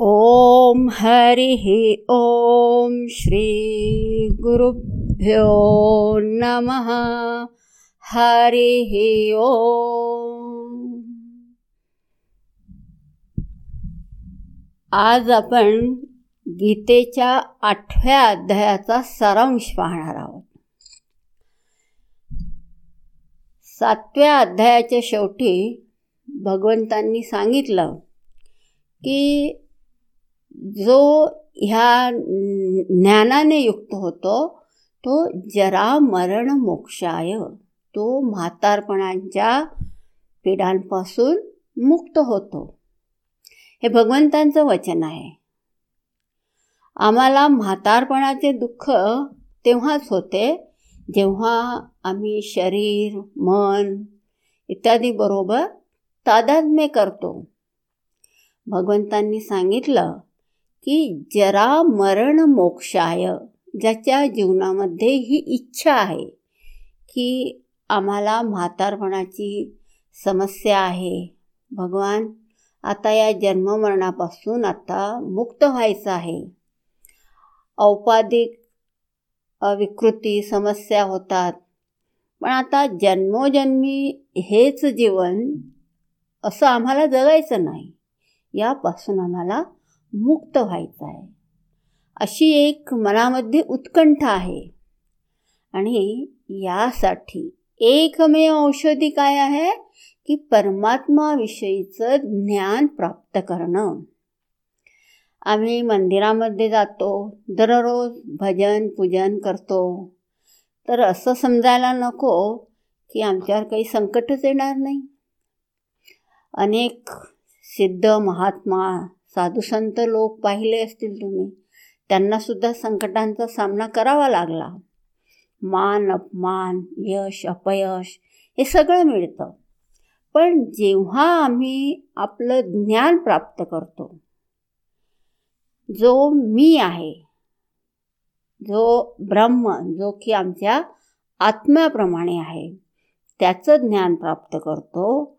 ॐ हरिः ॐ श्रीगुरुभ्यो नमः। हरिः ॐ। आज आपण गीतेच्या आठव्या अध्यायाचा सारांश पाहणार आहोत. सातव्या अध्यायाच्या शेवटी भगवंतांनी सांगितलं की जो ह्या ज्ञानाने युक्त होतो तो जरा मरण मोक्षाय. तो म्हातारपणांच्या पिढांपासून मुक्त होतो. हे भगवंतांचं वचन आहे. आम्हाला म्हातारपणाचे दुःख तेव्हाच होते जेव्हा आम्ही शरीर मन इत्यादी बरोबर तादात्म्य करतो. भगवंतांनी सांगितलं की जरा मरण मोक्षाय ज्याच्या जीवनामध्ये ही इच्छा आहे की आम्हाला म्हातारपणाची समस्या आहे. भगवान आता या जन्ममरणापासून आता मुक्त व्हायचं आहे. औपाधिक विकृती समस्या होतात. पण आता जन्मोजन्मी हेच जीवन असं आम्हाला जगायचं नाही. यापासून आम्हाला मुक्त व्हायचं आहे. अशी एक मनामध्ये उत्कंठा आहे. आणि यासाठी एकमेव औषधी काय आहे? की परमात्माविषयीचं ज्ञान प्राप्त करणं. आम्ही मंदिरामध्ये जातो दररोज भजन पूजन करतो. तर असं समजायला नको की आमच्यावर काही संकटच येणार नाही. अनेक सिद्ध महात्मा साधुसंत लोक पाहिले असतील तुम्ही. त्यांनासुद्धा संकटांचा सामना करावा लागला. मान अपमान यश अपयश हे सगळं मिळतं. पण जेव्हा आम्ही आपलं ज्ञान प्राप्त करतो जो मी आहे जो ब्रह्म जो की आमच्या आत्म्याप्रमाणे आहे त्याचं ज्ञान प्राप्त करतो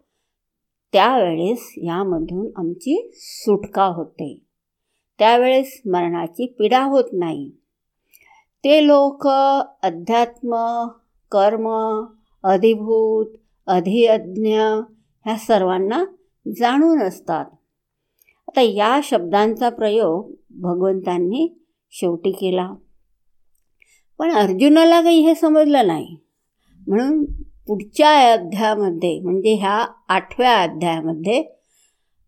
त्यावेळेस यामधून आमची सुटका होते. त्यावेळेस मरणाची पीडा होत नाही. ते लोक अध्यात्म कर्म अधिभूत अधियज्ञ ह्या सर्वांना जाणून असतात. आता या शब्दांचा प्रयोग भगवंतांनी शेवटी केला. पण अर्जुनाला काही हे समजलं नाही. म्हणून पुढच्या अध्यायामध्ये म्हणजे ह्या आठव्या अध्यायामध्ये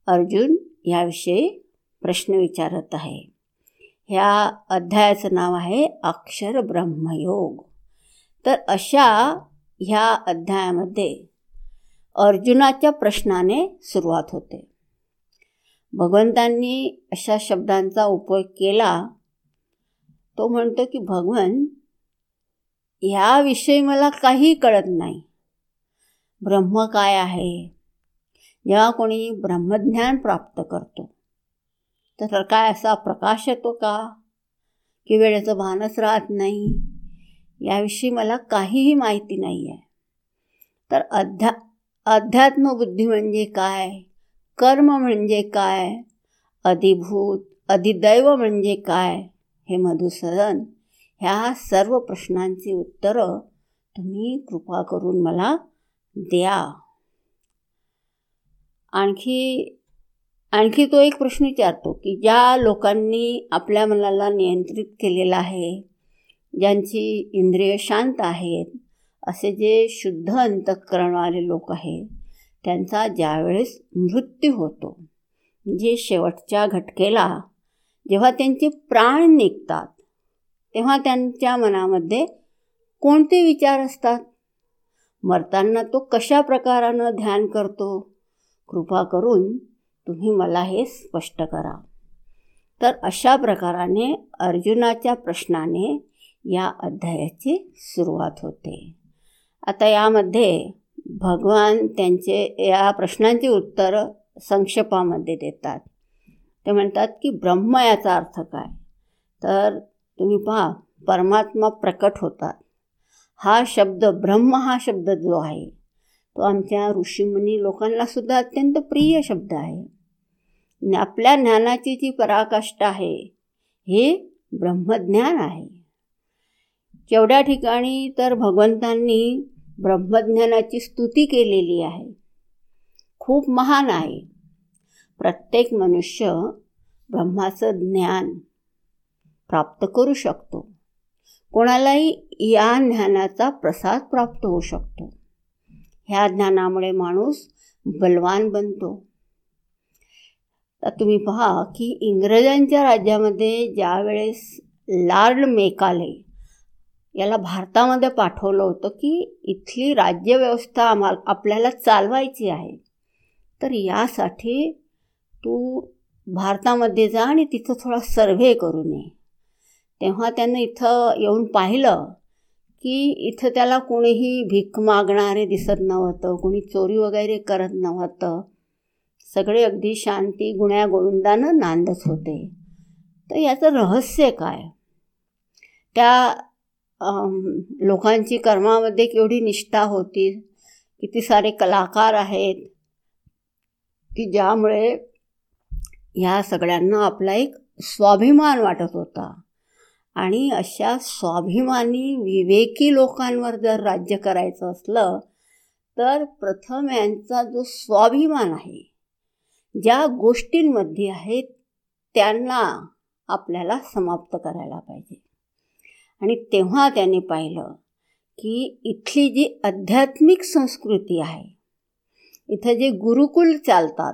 अर्जुन याविषयी प्रश्न विचारत आहे. ह्या अध्यायाचं नाव आहे अक्षर ब्रह्मयोग. तर अशा ह्या अध्यायामध्ये अर्जुनाच्या प्रश्नाने सुरुवात होते. भगवंतांनी अशा शब्दांचा उपयोग केला. तो म्हणतो की भगवन ह्याविषयी मला काही कळत नाही. ब्रह्म काय आहे? जेव्हा कोणी ब्रह्मज्ञान प्राप्त करतो तर काय असा प्रकाश येतो का? की वेळेचं भानच राहत नाही? याविषयी मला काहीही माहिती नाही आहे तर अध्या अध्यात्मबुद्धी म्हणजे काय? कर्म म्हणजे काय? अधिभूत अधिदैव म्हणजे काय? हे मधुसदन ह्या सर्व प्रश्नांची उत्तरं तुम्ही कृपा करून मला द्या. आणखी आणखी तो एक प्रश्न विचारतो की ज्या लोकांनी आपल्या मनाला नियंत्रित केलेलं आहे ज्यांची इंद्रिय शांत आहेत असे जे शुद्ध अंतकरणवाले लोक आहेत त्यांचा ज्यावेळेस मृत्यू होतो म्हणजे शेवटच्या घटकेला जेव्हा त्यांचे प्राण निघतात तेव्हा त्यांच्या मनामध्ये कोणते विचार असतात? मरताना तो कशा प्रकारानं ध्यान करतो? कृपा करून तुम्ही मला हे स्पष्ट करा. तर अशा प्रकाराने अर्जुनाच्या प्रश्नाने या अध्यायाची सुरुवात होते. आता यामध्ये भगवान त्यांचे या प्रश्नांची उत्तरं संक्षेपामध्ये देतात. ते म्हणतात की ब्रह्म याचा अर्थ काय? तर तुम्ही पहा परमात्मा प्रकट होतात. हा शब्द ब्रह्म हा शब्द जो आहे तो आमच्या ऋषीमुनी लोकांना सुद्धा अत्यंत प्रिय शब्द आहे. आपल्या ज्ञानाची जी पराकाष्ठा आहे हे ब्रह्मज्ञान आहे. केवढ्या ठिकाणी तर भगवंतांनी ब्रह्मज्ञानाची स्तुती केलेली आहे. खूप महान आहे. प्रत्येक मनुष्य ब्रह्माचं ज्ञान प्राप्त करू शकतो. कोणालाही या ज्ञानाचा प्रसाद प्राप्त होऊ शकतो. ह्या ज्ञानामुळे माणूस बलवान बनतो. तर तुम्ही पहा की इंग्रजांच्या राज्यामध्ये ज्यावेळेस लॉर्ड मेकाले याला भारतामध्ये पाठवलं होतं की इथली राज्यव्यवस्था आम्हाला आपल्याला चालवायची आहे तर यासाठी तू भारतामध्ये जा आणि तिथं थोडा सर्व्हे करून ये तेव्हा त्यानं इथं येऊन पाहिलं की इथं त्याला कोणीही भीक मागणारे दिसत नव्हतं कोणी चोरी वगैरे करत नव्हतं. सगळे अगदी शांती गुण्या गोविंदानं नांदत होते. तर याचं रहस्य काय? त्या लोकांची कर्मामध्ये केवढी निष्ठा होती किती सारे कलाकार आहेत की ज्यामुळे ह्या सगळ्यांना आपला एक स्वाभिमान वाटत होता. आणि अशा स्वाभिमानी विवेकी लोकांवर जर राज्य करायचं असलं तर प्रथम यांचा जो स्वाभिमान आहे ज्या गोष्टींमध्ये आहेत त्यांना आपल्याला समाप्त करायला पाहिजे. आणि तेव्हा त्याने पाहिलं की इथली जी आध्यात्मिक संस्कृती आहे इथं जे गुरुकुल चालतात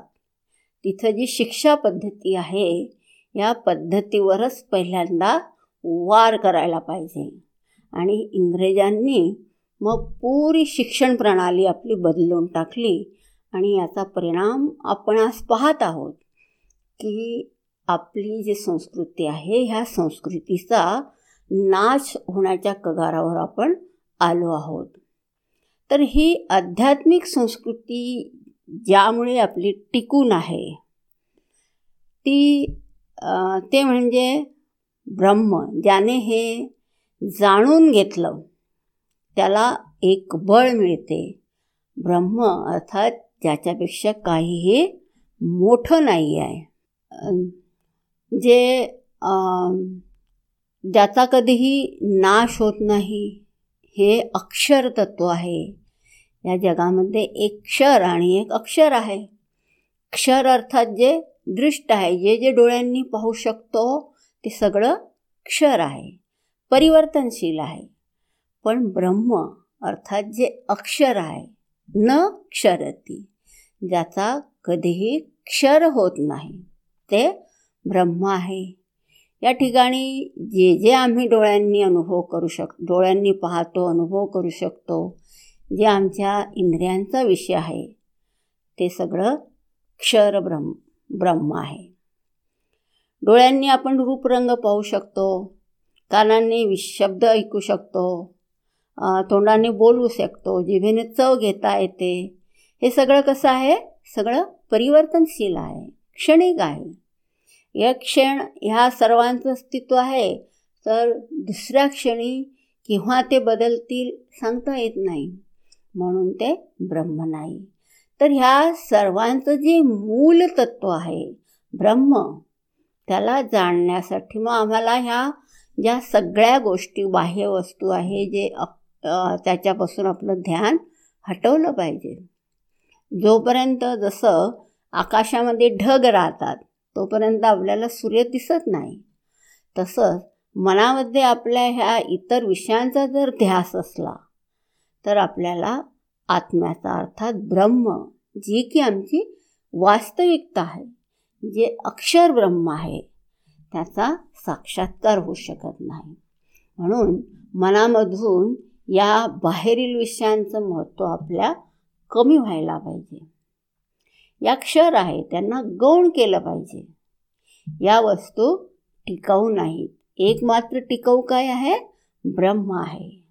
तिथं जी शिक्षा पद्धती आहे या पद्धतीवरच पहिल्यांदा वार करायला पाहिजे. आणि इंग्रजांनी मग पुरी शिक्षण प्रणाली आपली बदलून टाकली आणि याचा परिणाम आपण आज पाहत आहोत की आपली जी संस्कृती आहे ह्या संस्कृतीचा नाश होण्याच्या कगारावर आपण आलो आहोत. तर ही आध्यात्मिक संस्कृती ज्यामुळे आपली टिकून आहे ती ते म्हणजे ब्रह्म. ज्याने हे जाणून घेतलं त्याला एक बळ मिळते. ब्रह्म अर्थात ज्याच्यापेक्षा काहीही मोठं नाही आहे जे ज्याचा कधीही नाश होत नाही हे अक्षर तत्व आहे. या जगामध्ये एक क्षर आणि एक अक्षर आहे. क्षर अर्थात जे दृष्ट आहे जे जे डोळ्यांनी पाहू शकतो ते सगळं क्षर आहे परिवर्तनशील आहे. पण ब्रह्म अर्थात जे अक्षर आहे न क्षरती ज्याचा कधीही क्षर होत नाही ते ब्रह्म आहे. या ठिकाणी जे जे आम्ही डोळ्यांनी अनुभव करू शक डोळ्यांनी पाहतो अनुभव करू शकतो जे आमच्या इंद्रियांचा विषय आहे ते सगळं क्षर ब्रह्म ब्रह्म आहे. डोळ्यांनी आपण रूपरंग पाहू शकतो कानांनी शब्द ऐकू शकतो तोंडाने बोलू शकतो जिभेने चव घेता येते. हे सगळं कसं आहे? सगळं परिवर्तनशील आहे क्षणिक आहे. एक क्षण ह्या सर्वांचं अस्तित्व आहे तर दुसऱ्या क्षणी केव्हा ते बदलतील सांगता येत नाही म्हणून ते ब्रह्म नाही. तर ह्या सर्वांचं जे मूल तत्व आहे ब्रह्म त्याला जाणण्यासाठी. मग आम्हाला ह्या ज्या सगळ्या गोष्टी बाह्य वस्तू आहे जे त्याच्यापासून आपलं ध्यान हटवलं पाहिजे. जोपर्यंत जसं आकाशामध्ये ढग राहतात तोपर्यंत आपल्याला सूर्य दिसत नाही. तसंच मनामध्ये आपल्या ह्या इतर विषयांचा जर ध्यास असला तर आपल्याला आत्म्याचा अर्थात ब्रह्म जी की आमची वास्तविकता आहे. जे अक्षर ब्रह्म आहे त्याचा साक्षात्कार होऊ शकत नाही. म्हणून मनामधून या बाहेरील विषयांचं महत्त्व आपल्या कमी व्हायला पाहिजे. या क्षर आहे त्यांना गौण केलं पाहिजे. या वस्तू टिकाऊ नाहीत. एक मात्र टिकाऊ काय आहे? ब्रह्म आहे.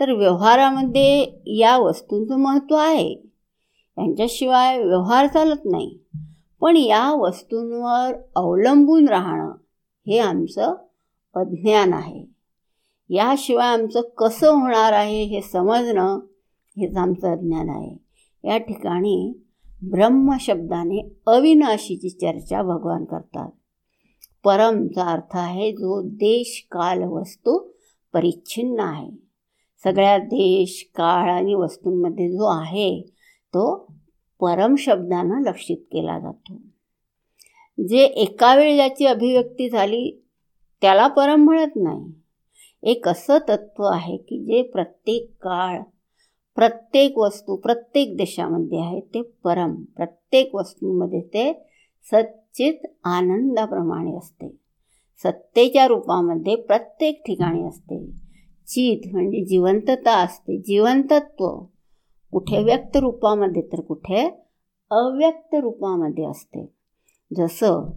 तर व्यवहारामध्ये या वस्तूंचं महत्त्व आहे. यांच्याशिवाय व्यवहार चालत नाही. पण या वस्तूंवर अवलंबून राहणं हे आमचं अज्ञान आहे. याशिवाय आमचं कसं होणार आहे हे समजणं हेच आमचं अज्ञान आहे. या ठिकाणी ब्रह्मशब्दाने अविनाशीची चर्चा भगवान करतात. परमचा अर्थ आहे जो देश काल वस्तू परिच्छिन्न आहे. सगळ्या देश काळ आणि वस्तूंमध्ये जो आहे तो परम शब्दानं लक्षित केला जातो. जे एका वेळी ज्याची अभिव्यक्ती झाली त्याला परम म्हणत नाही. एक असं तत्त्व आहे की जे प्रत्येक काळ प्रत्येक वस्तू प्रत्येक देशामध्ये आहे ते परम प्रत्येक वस्तूंमध्ये ते सच्चित आनंदाप्रमाणे असते. सत्तेच्या रूपामध्ये प्रत्येक ठिकाणी असते. चित म्हणजे जिवंतता असते. जिवंतत्व कुठे व्यक्त रूपामध्ये तर कुठे अव्यक्त रूपामध्ये असते. जसं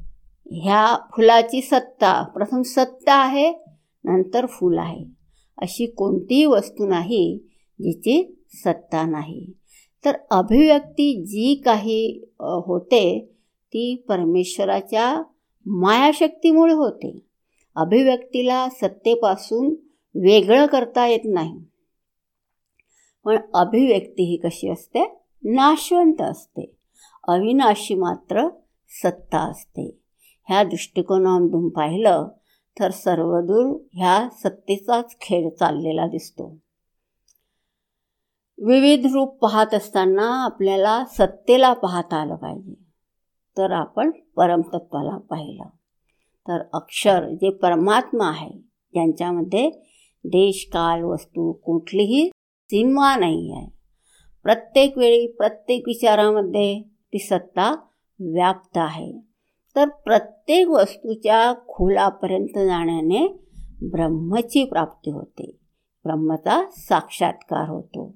ह्या फुलाची सत्ता प्रथम सत्ता आहे नंतर फूल आहे. अशी कोणतीही वस्तू नाही जिची सत्ता नाही. तर अभिव्यक्ती जी काही होते ती परमेश्वराच्या मायाशक्तीमुळे होते. अभिव्यक्तीला सत्तेपासून वेगळं करता येत नाही. पण अभिव्यक्ती ही कशी असते? नाशवंत असते. अविनाशी मात्र सत्ता असते. ह्या दृष्टिकोनामधून पाहिलं तर सर्वदूर ह्या सत्तेचाच खेळ चाललेला दिसतो. विविध रूप पाहत असताना आपल्याला सत्तेला पाहता आलं पाहिजे. तर आपण परमतत्वाला पाहिलं. तर अक्षर जे परमात्मा आहे ज्यांच्यामध्ये देश काल वस्तू कुठलीही सीमा नाही आहे प्रत्येक वेळी प्रत्येक विचारामध्ये ती सत्ता व्याप्त आहे. तर प्रत्येक वस्तूच्या खोलापर्यंत जाण्याने ब्रह्मची प्राप्ती होते. ब्रह्मचा साक्षात्कार होतो.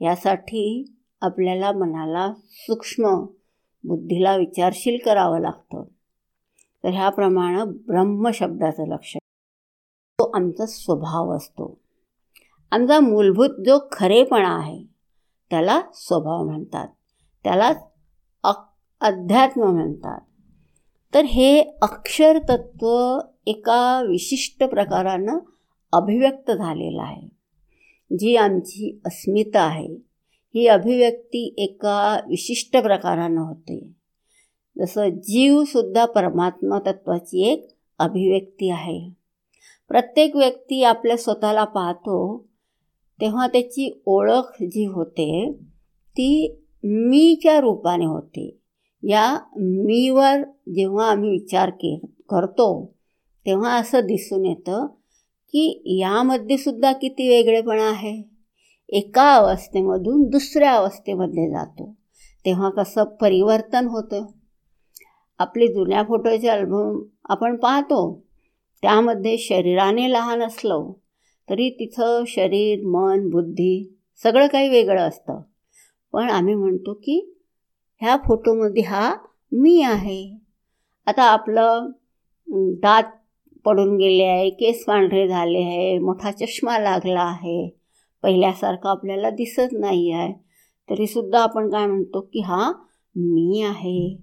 यासाठी आपल्याला मनाला सूक्ष्म बुद्धीला विचारशील करावं लागतं. तर ह्याप्रमाणे ब्रह्म शब्दाचं लक्ष तो आमचा स्वभाव असतो. आमचा मूलभूत जो खरेपणा आहे त्याला स्वभाव म्हणतात. त्यालाच अध्यात्म म्हणतात. तर हे अक्षर तत्व एका विशिष्ट प्रकारानं अभिव्यक्त झालेलं आहे. जी आमची अस्मिता आहे ही अभिव्यक्ती एका विशिष्ट प्रकारानं होते. जसं जीवसुद्धा परमात्मा तत्वाची एक अभिव्यक्ती आहे. प्रत्येक व्यक्ती आपल्या स्वतःला पाहतो तेव्हा त्याची ओळख जी होते ती मीच्या रूपाने होते. या मीवर जेव्हा आम्ही विचार के करतो तेव्हा असं दिसून येतं की यामध्ये सुद्धा किती वेगळेपणा आहे. एका अवस्थेमधून दुसऱ्या अवस्थेमध्ये जातो. तेव्हा कसं परिवर्तन होतं. आपले जुन्या फोटोचे अल्बम आपण पाहतो. त्यामध्ये शरीराने लहान असलं तरी तिथं शरीर मन बुद्धी सगळं काही वेगळं असतं. पण आम्ही म्हणतो की ह्या फोटोमध्ये हा मी आहे. आता आपलं दात पडून गेले आहे केस पांढरे झाले आहे मोठा चष्मा लागला आहे. पहिल्यासारखं आपल्याला दिसत नाही आहे. तरीसुद्धा आपण काय म्हणतो की हा मी आहे.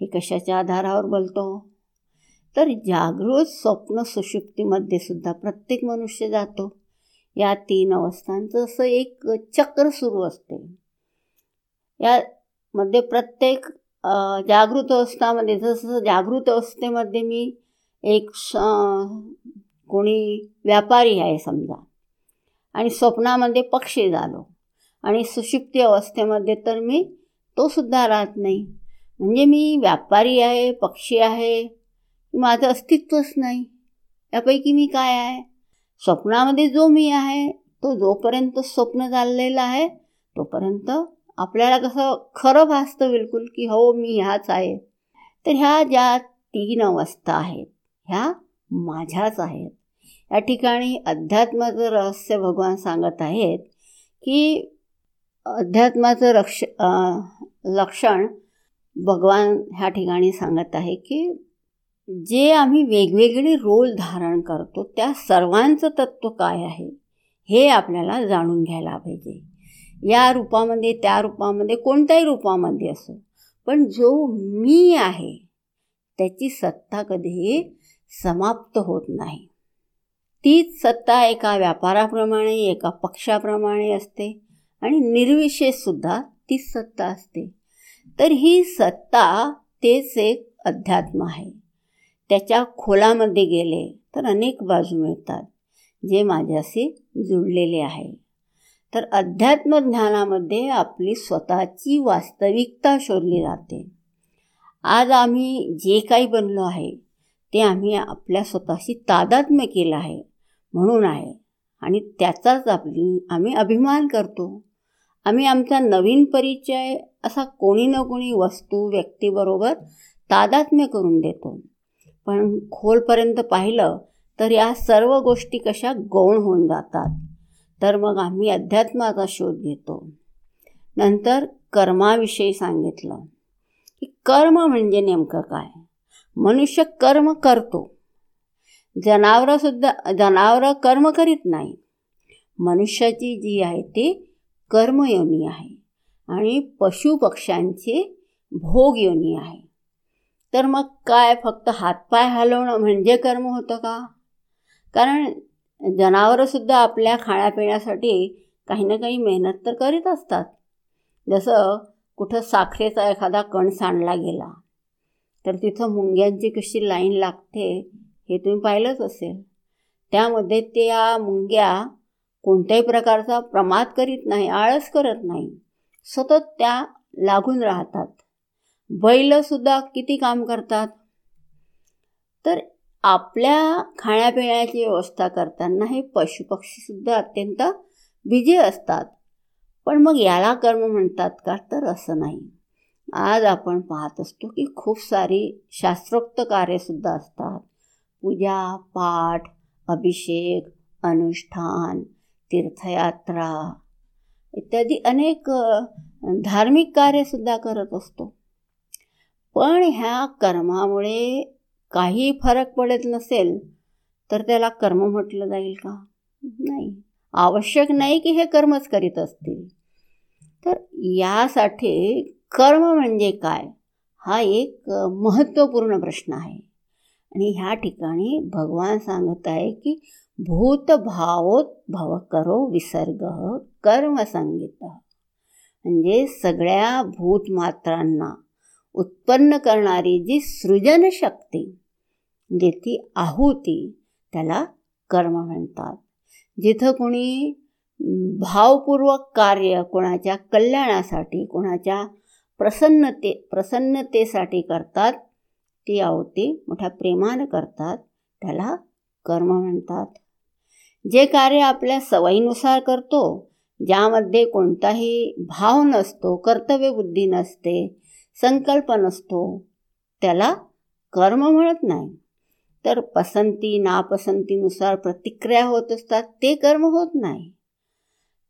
हे कशाच्या आधारावर बोलतो? तर जागृत स्वप्न सुषुप्तीमध्ये सुद्धा प्रत्येक मनुष्य जातो. या तीन अवस्थांचं असं एक चक्र सुरू असते. यामध्ये प्रत्येक जागृत अवस्थामध्ये जसं जागृत अवस्थेमध्ये मी एक कोणी व्यापारी आहे समजा आणि स्वप्नामध्ये पक्षी झालो आणि सुषुप्ती अवस्थेमध्ये तर मी तो सुद्धा राहत नाही. म्हणजे मी व्यापारी आहे पक्षी आहे माझं अस्तित्वच नाही. यापैकी मी काय आहे? स्वप्नामध्ये जो मी आहे तो जोपर्यंत स्वप्न चाललेलं आहे तोपर्यंत आपल्याला कसं खरं भासतं बिलकुल की हो मी ह्याच आहे. तर ह्या ज्या तीन अवस्था आहेत ह्या माझ्याच आहेत. या ठिकाणी अध्यात्माचं रहस्य भगवान सांगत आहेत की अध्यात्माचं रक्ष लक्षण भगवान ह्या ठिकाणी सांगत आहे की जे आम्ही वेगवेगळे रोल धारण करतो त्या सर्वांचं तत्त्व काय आहे हे आपल्याला जाणून घ्यायला पाहिजे. या रूपामध्ये त्या रूपामध्ये कोणत्याही रूपामध्ये असो पण जो मी आहे त्याची सत्ता कधीही समाप्त होत नाही. तीच सत्ता एका व्यापाराप्रमाणे एका पक्षाप्रमाणे असते आणि निर्विशेषसुद्धा तीच सत्ता असते. तर ही सत्ता तेच एक अध्यात्म आहे. त्याच्या खोलामध्ये गेले तर अनेक बाजू मिळतात जे माझ्याशी जुळलेले आहे. तर अध्यात्म ज्ञानामध्ये आपली स्वतःची वास्तविकता शोधली जाते. आज आम्ही जे काही बनलो आहे ते आम्ही आपल्या स्वतःशी तादात्म्य केलं आहे म्हणून आहे. आणि त्याचाच आपली आम्ही अभिमान करतो. आम्ही आमचा नवीन परिचय असा कोणी ना कोणी वस्तू व्यक्तीबरोबर तादात्म्य करून देतो. पण खोलपर्यंत पाहिलं तर या सर्व गोष्टी कशा गौण होऊन जातात. तर मग आम्ही अध्यात्माचा शोध घेतो. नंतर कर्माविषयी सांगितलं की कर्म म्हणजे नेमकं काय? मनुष्य कर्म करतो. जनावरंसुद्धा जनावरं कर्म करीत नाही. मनुष्याची जी आहे ती कर्मयोनी आहे आणि पशुपक्ष्यांची भोगयोनी आहे. तर मग काय फक्त हातपाय हलवणं म्हणजे कर्म होतं का? कारण जनावरंसुद्धा आपल्या खाण्यापिण्यासाठी काही ना काही मेहनत तर करीत असतात. जसं कुठं साखरेचा एखादा कण सांडला गेला तर तिथं मुंग्यांची कशी लाईन लागते हे तुम्ही पाहिलंच असेल. त्यामध्ये त्या मुंग्या कोणत्याही प्रकारचा प्रमाद करीत नाही आळस करत नाही. सतत त्या लागून राहतात. बैलसुद्धा किती काम करतात? तर आपल्या खाण्यापिण्याची व्यवस्था करताना हे पशुपक्षीसुद्धा अत्यंत बिजी असतात. पण मग याला कर्म म्हणतात का? तर असं नाही. आज आपण पाहत असतो की खूप सारी शास्त्रोक्त कार्यसुद्धा असतात. पूजा पाठ अभिषेक अनुष्ठान तीर्थयात्रा इत्यादी अनेक धार्मिक कार्यसुद्धा करत असतो. पण ह्या कर्मामुळे काही फरक पडत नसेल तर त्याला कर्म म्हटलं जाईल का? नाही. आवश्यक नाही की हे कर्मच करीत असतील. तर यासाठी कर्म म्हणजे काय? हा एक महत्त्वपूर्ण प्रश्न आहे. आणि ह्या ठिकाणी भगवान सांगत आहे की भूतभावोत भव करो विसर्ग कर्मसंगीत म्हणजे सगळ्या भूतमात्रांना उत्पन्न करणारी जी सृजनशक्ती म्हणजे ती आहुती त्याला कर्म म्हणतात. जिथं कोणी भावपूर्वक कार्य कोणाच्या कल्याणासाठी कोणाच्या प्रसन्नते प्रसन्नतेसाठी करतात ती आहुती मोठ्या प्रेमानं करतात त्याला कर्म म्हणतात. जे कार्य आपल्या सवयीनुसार करतो ज्यामध्ये कोणताही भाव नसतो कर्तव्यबुद्धी नसते संकल्प नसतो. त्याला कर्म म्हणत नाही. तर पसंती नापसंतीनुसार प्रतिक्रिया होत असतात ते कर्म होत नाही.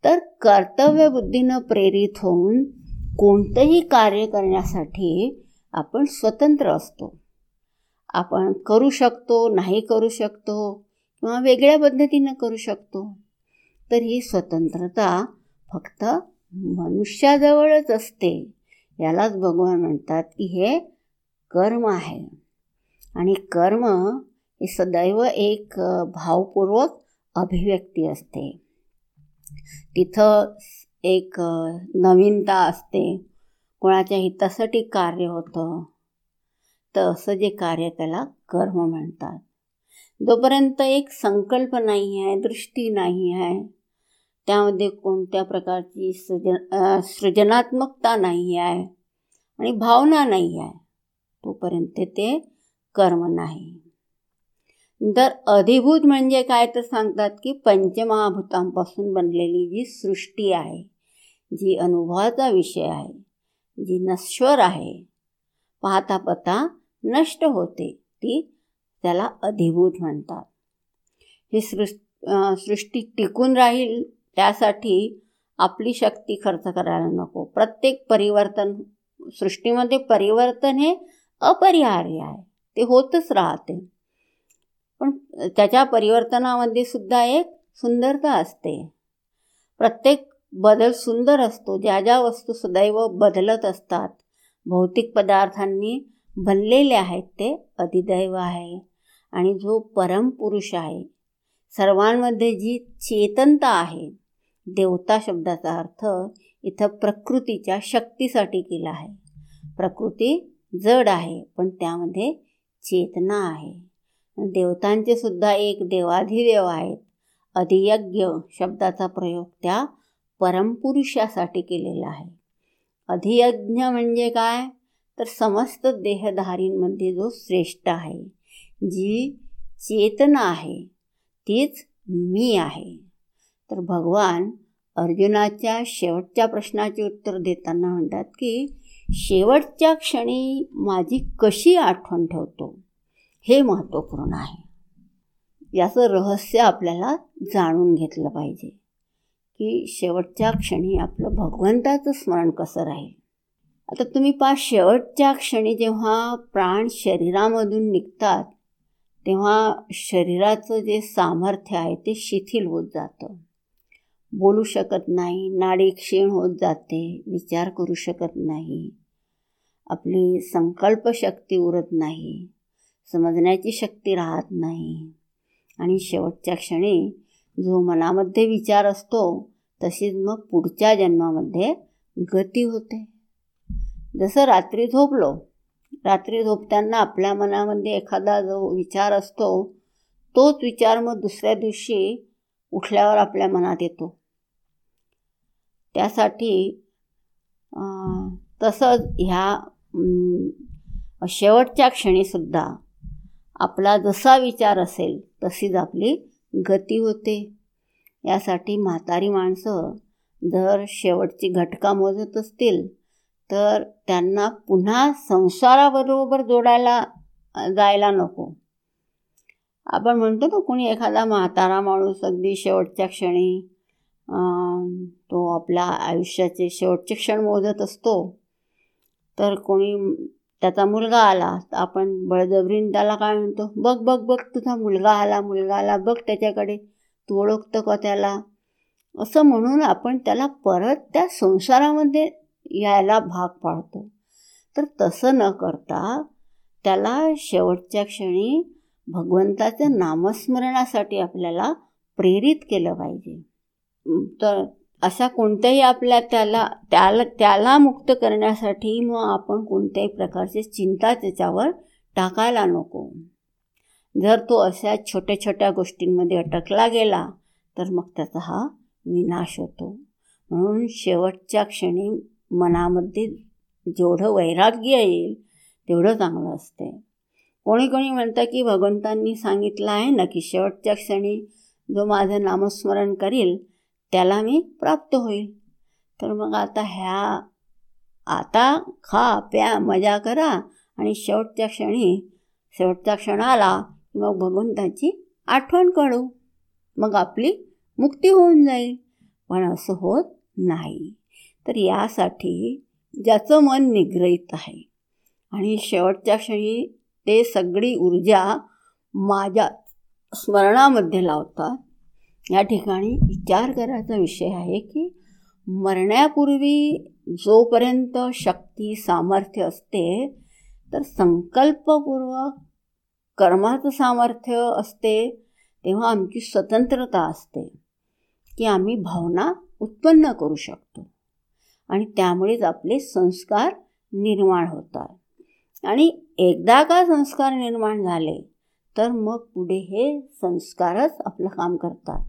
तर कर्तव्यबुद्धीनं प्रेरित होऊन कोणतंही कार्य करण्यासाठी आपण स्वतंत्र असतो. आपण करू शकतो नाही करू शकतो किंवा वेगळ्या पद्धतीनं करू शकतो. तर ही स्वतंत्रता फक्त मनुष्याजवळच असते. यालाच भगवान म्हणतात की हे कर्म आहे. आणि कर्म हे सदैव एक भावपूर्वक अभिव्यक्ती असते. तिथं एक नवीनता असते. कोणाच्या हितासाठी कार्य होतं तर असं जे कार्य त्याला कर्म म्हणतात. जोपर्यंत एक संकल्प नाही आहे दृष्टी नाही आहे त्यामध्ये कोणत्या प्रकारची सृजन सृजनात्मकता नाही आहे आणि भावना नाही आहे तोपर्यंत ते कर्म नाही. तर अधिभूत म्हणजे काय तर सांगतात की पंचमहाभूतांपासून बनलेली जी सृष्टी आहे जी अनुभवाचा विषय आहे जी नश्वर आहे पाहता पाहता नष्ट होते ती त्याला अधिभूत म्हणतात. ही सृष् सृष्टी टिकून राहील त्यासाठी आपली शक्ती खर्च करायला नको. प्रत्येक परिवर्तन सृष्टीमध्ये परिवर्तन हे अपरिहार्य आहे. ते होतच राहते. पण त्याच्या परिवर्तनामध्ये सुद्धा एक सुंदरता असते. प्रत्येक बदल सुंदर असतो. ज्या ज्या वस्तू सदैव बदलत असतात भौतिक पदार्थांनी बनलेले आहेत ते अधिदैव आहे. आणि जो परमपुरुष आहे सर्वांमध्ये जी चेतनता आहे देवता शब्दाचा अर्थ इथं प्रकृतीच्या शक्तीसाठी केला आहे. प्रकृती जड आहे पण त्यामध्ये चेतना आहे. देवतांचे सुद्धा एक देवाधिदेव आहेत. अधियज्ञ शब्दाचा प्रयोग त्या परमपुरुषासाठी केलेला आहे. अधियज्ञ म्हणजे काय? तर समस्त देहधारींमध्ये जो श्रेष्ठ आहे जी चेतना आहे तीच मी आहे. तर भगवान अर्जुनाच्या शेवटच्या प्रश्नाचे उत्तर देताना म्हणतात की शेवटच्या क्षणी माझी कशी आठवण ठेवतो? हे महत्त्वपूर्ण आहे. याचं रहस्य आपल्याला जाणून घेतलं पाहिजे की शेवटच्या क्षणी आपलं भगवंताचं स्मरण कसं राहील. आता तुम्ही पा शेवटच्या क्षणी जेव्हा प्राण शरीरामधून निघतात तेव्हा शरीराचं जे सामर्थ्य आहे ते शिथिल होत जातं. बोलू शकत नाही. नाडी क्षीण होत जाते. विचार करू शकत नाही. आपली संकल्पशक्ती उरत नाही. समजण्याची शक्ती राहत नाही. आणि शेवटच्या क्षणी जो मनामध्ये विचार असतो तशीच मग पुढच्या जन्मामध्ये गती होते. जसं रात्री झोपलो रात्री झोपताना आपल्या मनामध्ये एखादा जो विचार असतो तोच विचार मग दुसऱ्या दिवशी उठल्यावर आपल्या मनात येतो. त्यासाठी तसंच ह्या शेवटच्या क्षणीसुद्धा आपला जसा विचार असेल तशीच आपली गती होते. यासाठी म्हातारी माणसं जर शेवटची घटका मोजत असतील तर त्यांना पुन्हा संसाराबरोबर जोडायला जायला नको. आपण म्हणतो ना कोणी एखादा म्हातारा माणूस अगदी शेवटच्या क्षणी तो आपल्या आयुष्याचे शेवटचे क्षण मोजत असतो. तर कोणी त्याचा मुलगा आला तर आपण बळजबरीन त्याला काय म्हणतो? बघ बघ बघ तुझा मुलगा आला मुलगा आला बघ त्याच्याकडे तू ओळखतं का त्याला? असं म्हणून आपण त्याला परत त्या संसारामध्ये यायला भाग पाडतो. तर तसं न करता त्याला शेवटच्या क्षणी भगवंताच्या नामस्मरणासाठी आपल्याला प्रेरित केलं पाहिजे. तर अशा कोणत्याही आपल्या त्याला त्याला त्याला मुक्त करण्यासाठी मग आपण कोणत्याही प्रकारची चिंता त्याच्यावर टाकायला नको. जर तो अशा छोट्या छोट्या गोष्टींमध्ये अटकला गेला तर मग त्याचा हा विनाश होतो. म्हणून शेवटच्या क्षणी मनामध्ये जेवढं वैराग्य येईल तेवढं चांगलं असते. कोणी कोणी म्हणतं की भगवंतांनी सांगितलं आहे ना की शेवटच्या क्षणी जो माझं नामस्मरण करील त्याला मी प्राप्त होईल. तर मग आता ह्या आता खा प्या मजा करा आणि शेवटच्या क्षणी शेवटच्या क्षणाला की मग भगवंताची आठवण करू. मग आपली मुक्ती होऊन जाईल. पण असं होत नाही. तर यासाठी ज्याचं मन निग्रहित आहे आणि शेवटच्या क्षणी ते सगळी ऊर्जा माझ्या स्मरणामध्ये लावतात. या ठिकाणी विचार करायचा विषय आहे की मरण्यापूर्वी जोपर्यंत शक्ती सामर्थ्य असते तर संकल्पपूर्वक कर्माचं सामर्थ्य असते तेव्हा आमची स्वतंत्रता असते की आम्ही भावना उत्पन्न करू शकतो. आणि त्यामुळेच आपले संस्कार निर्माण होतात. आणि एकदा का संस्कार निर्माण झाले तर मग पुढे हे संस्कारच आपलं काम करतात.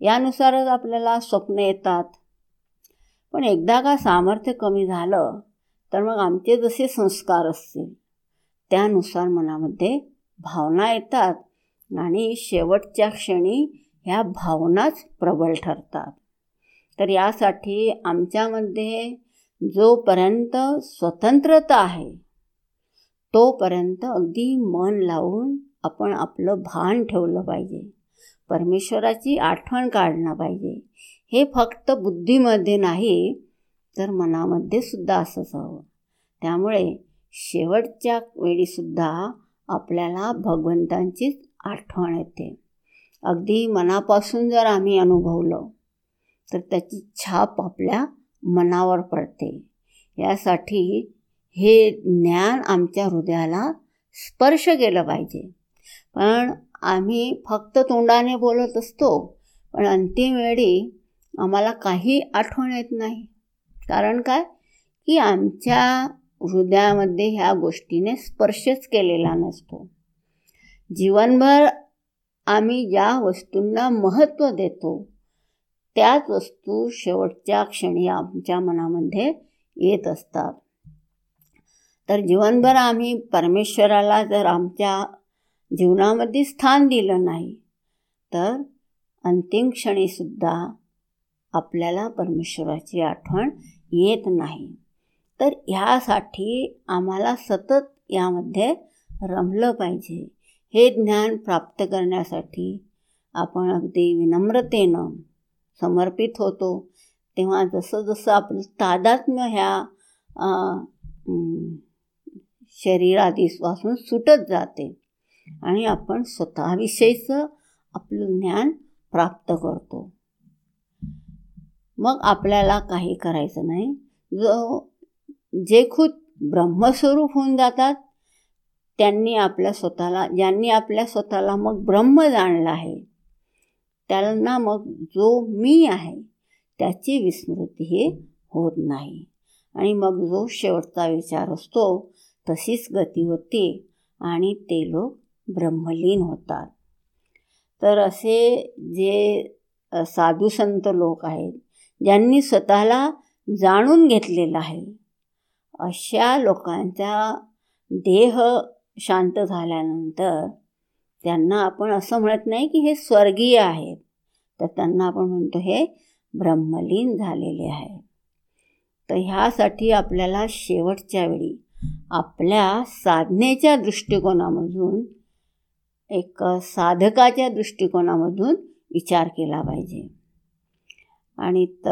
यानुसारच आपल्याला स्वप्न येतात. पण एकदा का सामर्थ्य कमी झालं तर मग आमचे जसे संस्कार असतील. त्यानुसार मनामध्ये भावना येतात आणि शेवटच्या क्षणी ह्या भावनाच प्रबळ ठरतात. तर यासाठी आमच्यामध्ये जोपर्यंत स्वतंत्रता आहे तोपर्यंत अगदी मन लावून आपण आपलं भान ठेवलं पाहिजे. परमेश्वराची आठवण काढणं पाहिजे. हे फक्त बुद्धीमध्ये नाही तर मनामध्ये सुद्धा असंच हवं. त्यामुळे शेवटच्या वेळीसुद्धा आपल्याला भगवंतांचीच आठवण येते. अगदी मनापासून जर आम्ही अनुभवलं तर त्याची छाप आपल्या मनावर पडते. यासाठी हे ज्ञान आमच्या हृदयाला स्पर्श केलं पाहिजे. पण आम्ही फक्त तोंडाने बोलत असतो पण अंतिम वेळी आम्हाला काही आठवण येत नाही. कारण काय? की आमच्या हृदयामध्ये ह्या गोष्टीने स्पर्शच केलेला नसतो. जीवनभर आम्ही ज्या वस्तूंना महत्त्व देतो त्याच वस्तू शेवटच्या क्षणी आमच्या मनामध्ये येत असतात. तर जीवनभर आम्ही परमेश्वराला जर आमच्या जीवनामध्ये स्थान दिलं नाही तर अंतिम क्षणीसुद्धा आपल्याला परमेश्वराची आठवण येत नाही. तर ह्यासाठी आम्हाला सतत यामध्ये रमलं पाहिजे. हे ज्ञान प्राप्त करण्यासाठी आपण अगदी विनम्रतेनं समर्पित होतो. तेव्हा जसं जसं आपलं तादात्म्य ह्या शरीरादीपासून सुटत जाते आणि आपण स्वतःविषयीचं आपलं ज्ञान प्राप्त करतो. मग आपल्याला काही करायचं नाही. जो जे खुद ब्रह्मस्वरूप होऊन जातात त्यांनी आपल्या स्वतःला ज्यांनी आपल्या स्वतःला मग ब्रह्म जाणलं आहे त्यांना मग जो मी आहे त्याची विस्मृती हे होत नाही. आणि मग जो शेवटचा विचार असतो तशीच गती होती आणि ते लोक ब्रह्मलीन होतात. तर असे जे साधू संत लोक आहेत ज्यांनी स्वतःला जाणून घेतलेलं आहे अशा लोकांचा देह शांत झाल्यानंतर त्यांना आपण असं म्हणत नाही की हे स्वर्गीय आहेत तर त्यांना आपण म्हणतो हे ब्रह्मलीन झालेले आहे तर ह्यासाठी आपल्याला शेवटच्या वेळी आपल्या साधनेच्या दृष्टिकोनामधून एक साधकाच्या दृष्टिकोनामधून विचार केला पाहिजे. आणि त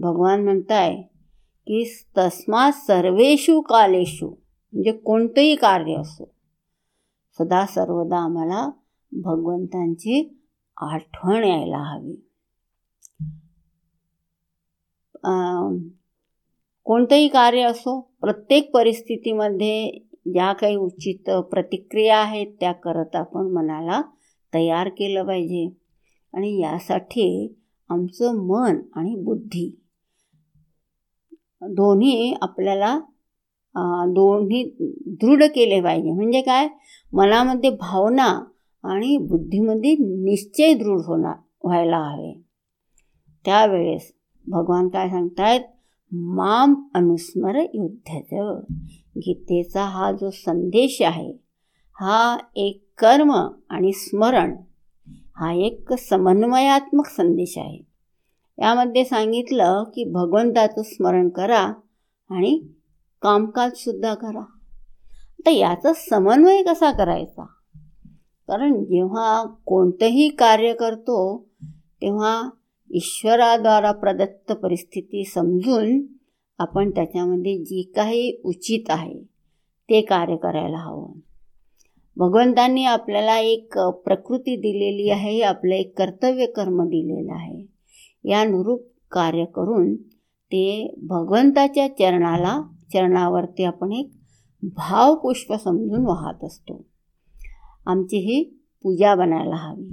भगवान म्हणताय की तस्मा सर्वेषु कालेषु म्हणजे कोणतंही कार्य असो सदा सर्वदा आम्हाला भगवंतांची आठवण यायला हवी. कोणतंही कार्य असो प्रत्येक परिस्थितीमध्ये ज्या काही उचित प्रतिक्रिया आहेत त्या करत आपण मनाला तयार केलं पाहिजे. आणि यासाठी आमचं मन आणि बुद्धी दोन्ही आपल्याला दोन्ही दृढ केले पाहिजे. म्हणजे काय? मनामध्ये भावना आणि बुद्धीमध्ये निश्चय दृढ होणार व्हायला हवे. त्यावेळेस भगवान काय सांगतायत? माम अनुस्मर युद्धाचं गीतेचा हा जो संदेश आहे हा एक कर्म आणि स्मरण हा एक समन्वयात्मक संदेश आहे. यामध्ये सांगितलं की भगवंताचं स्मरण करा आणि कामकाजसुद्धा करा. आता याचा समन्वय कसा करायचा? कारण जेव्हा कोणतंही कार्य करतो तेव्हा ईश्वराद्वारा प्रदत्त परिस्थिती समजून आपण त्याच्यामध्ये जी काही उचित आहे ते कार्य करायला हवं. भगवंतांनी आपल्याला एक प्रकृती दिलेली आहे आपलं एक कर्तव्य कर्म दिलेलं आहे. यानुरूप कार्य करून ते भगवंताच्या चरणाला चरणावरती आपण एक भावपुष्प समजून वाहत असतो. आमची ही पूजा बनायला हवी.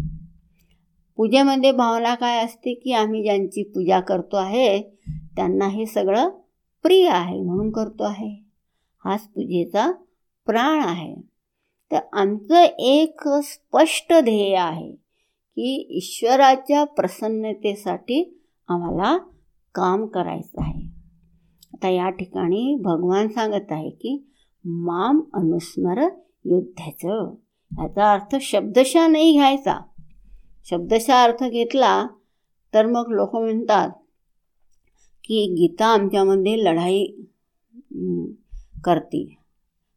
पूजेमध्ये भावना काय असते की आम्ही ज्यांची पूजा करतो आहे त्यांना हे सगळं प्रिय आहे म्हणून करतो आहे. हाच पूजेचा प्राण आहे. तर आमचं एक स्पष्ट ध्येय आहे की ईश्वराच्या प्रसन्नतेसाठी आम्हाला काम करायचं आहे. आता या ठिकाणी भगवान सांगत आहे की माम अनुस्मर युद्धाचं. याचा अर्थ शब्दशा नाही घ्यायचा. शब्दशा अर्थ घेतला तर मग लोक म्हणतात की गीता आमच्यामध्ये लढाई करते.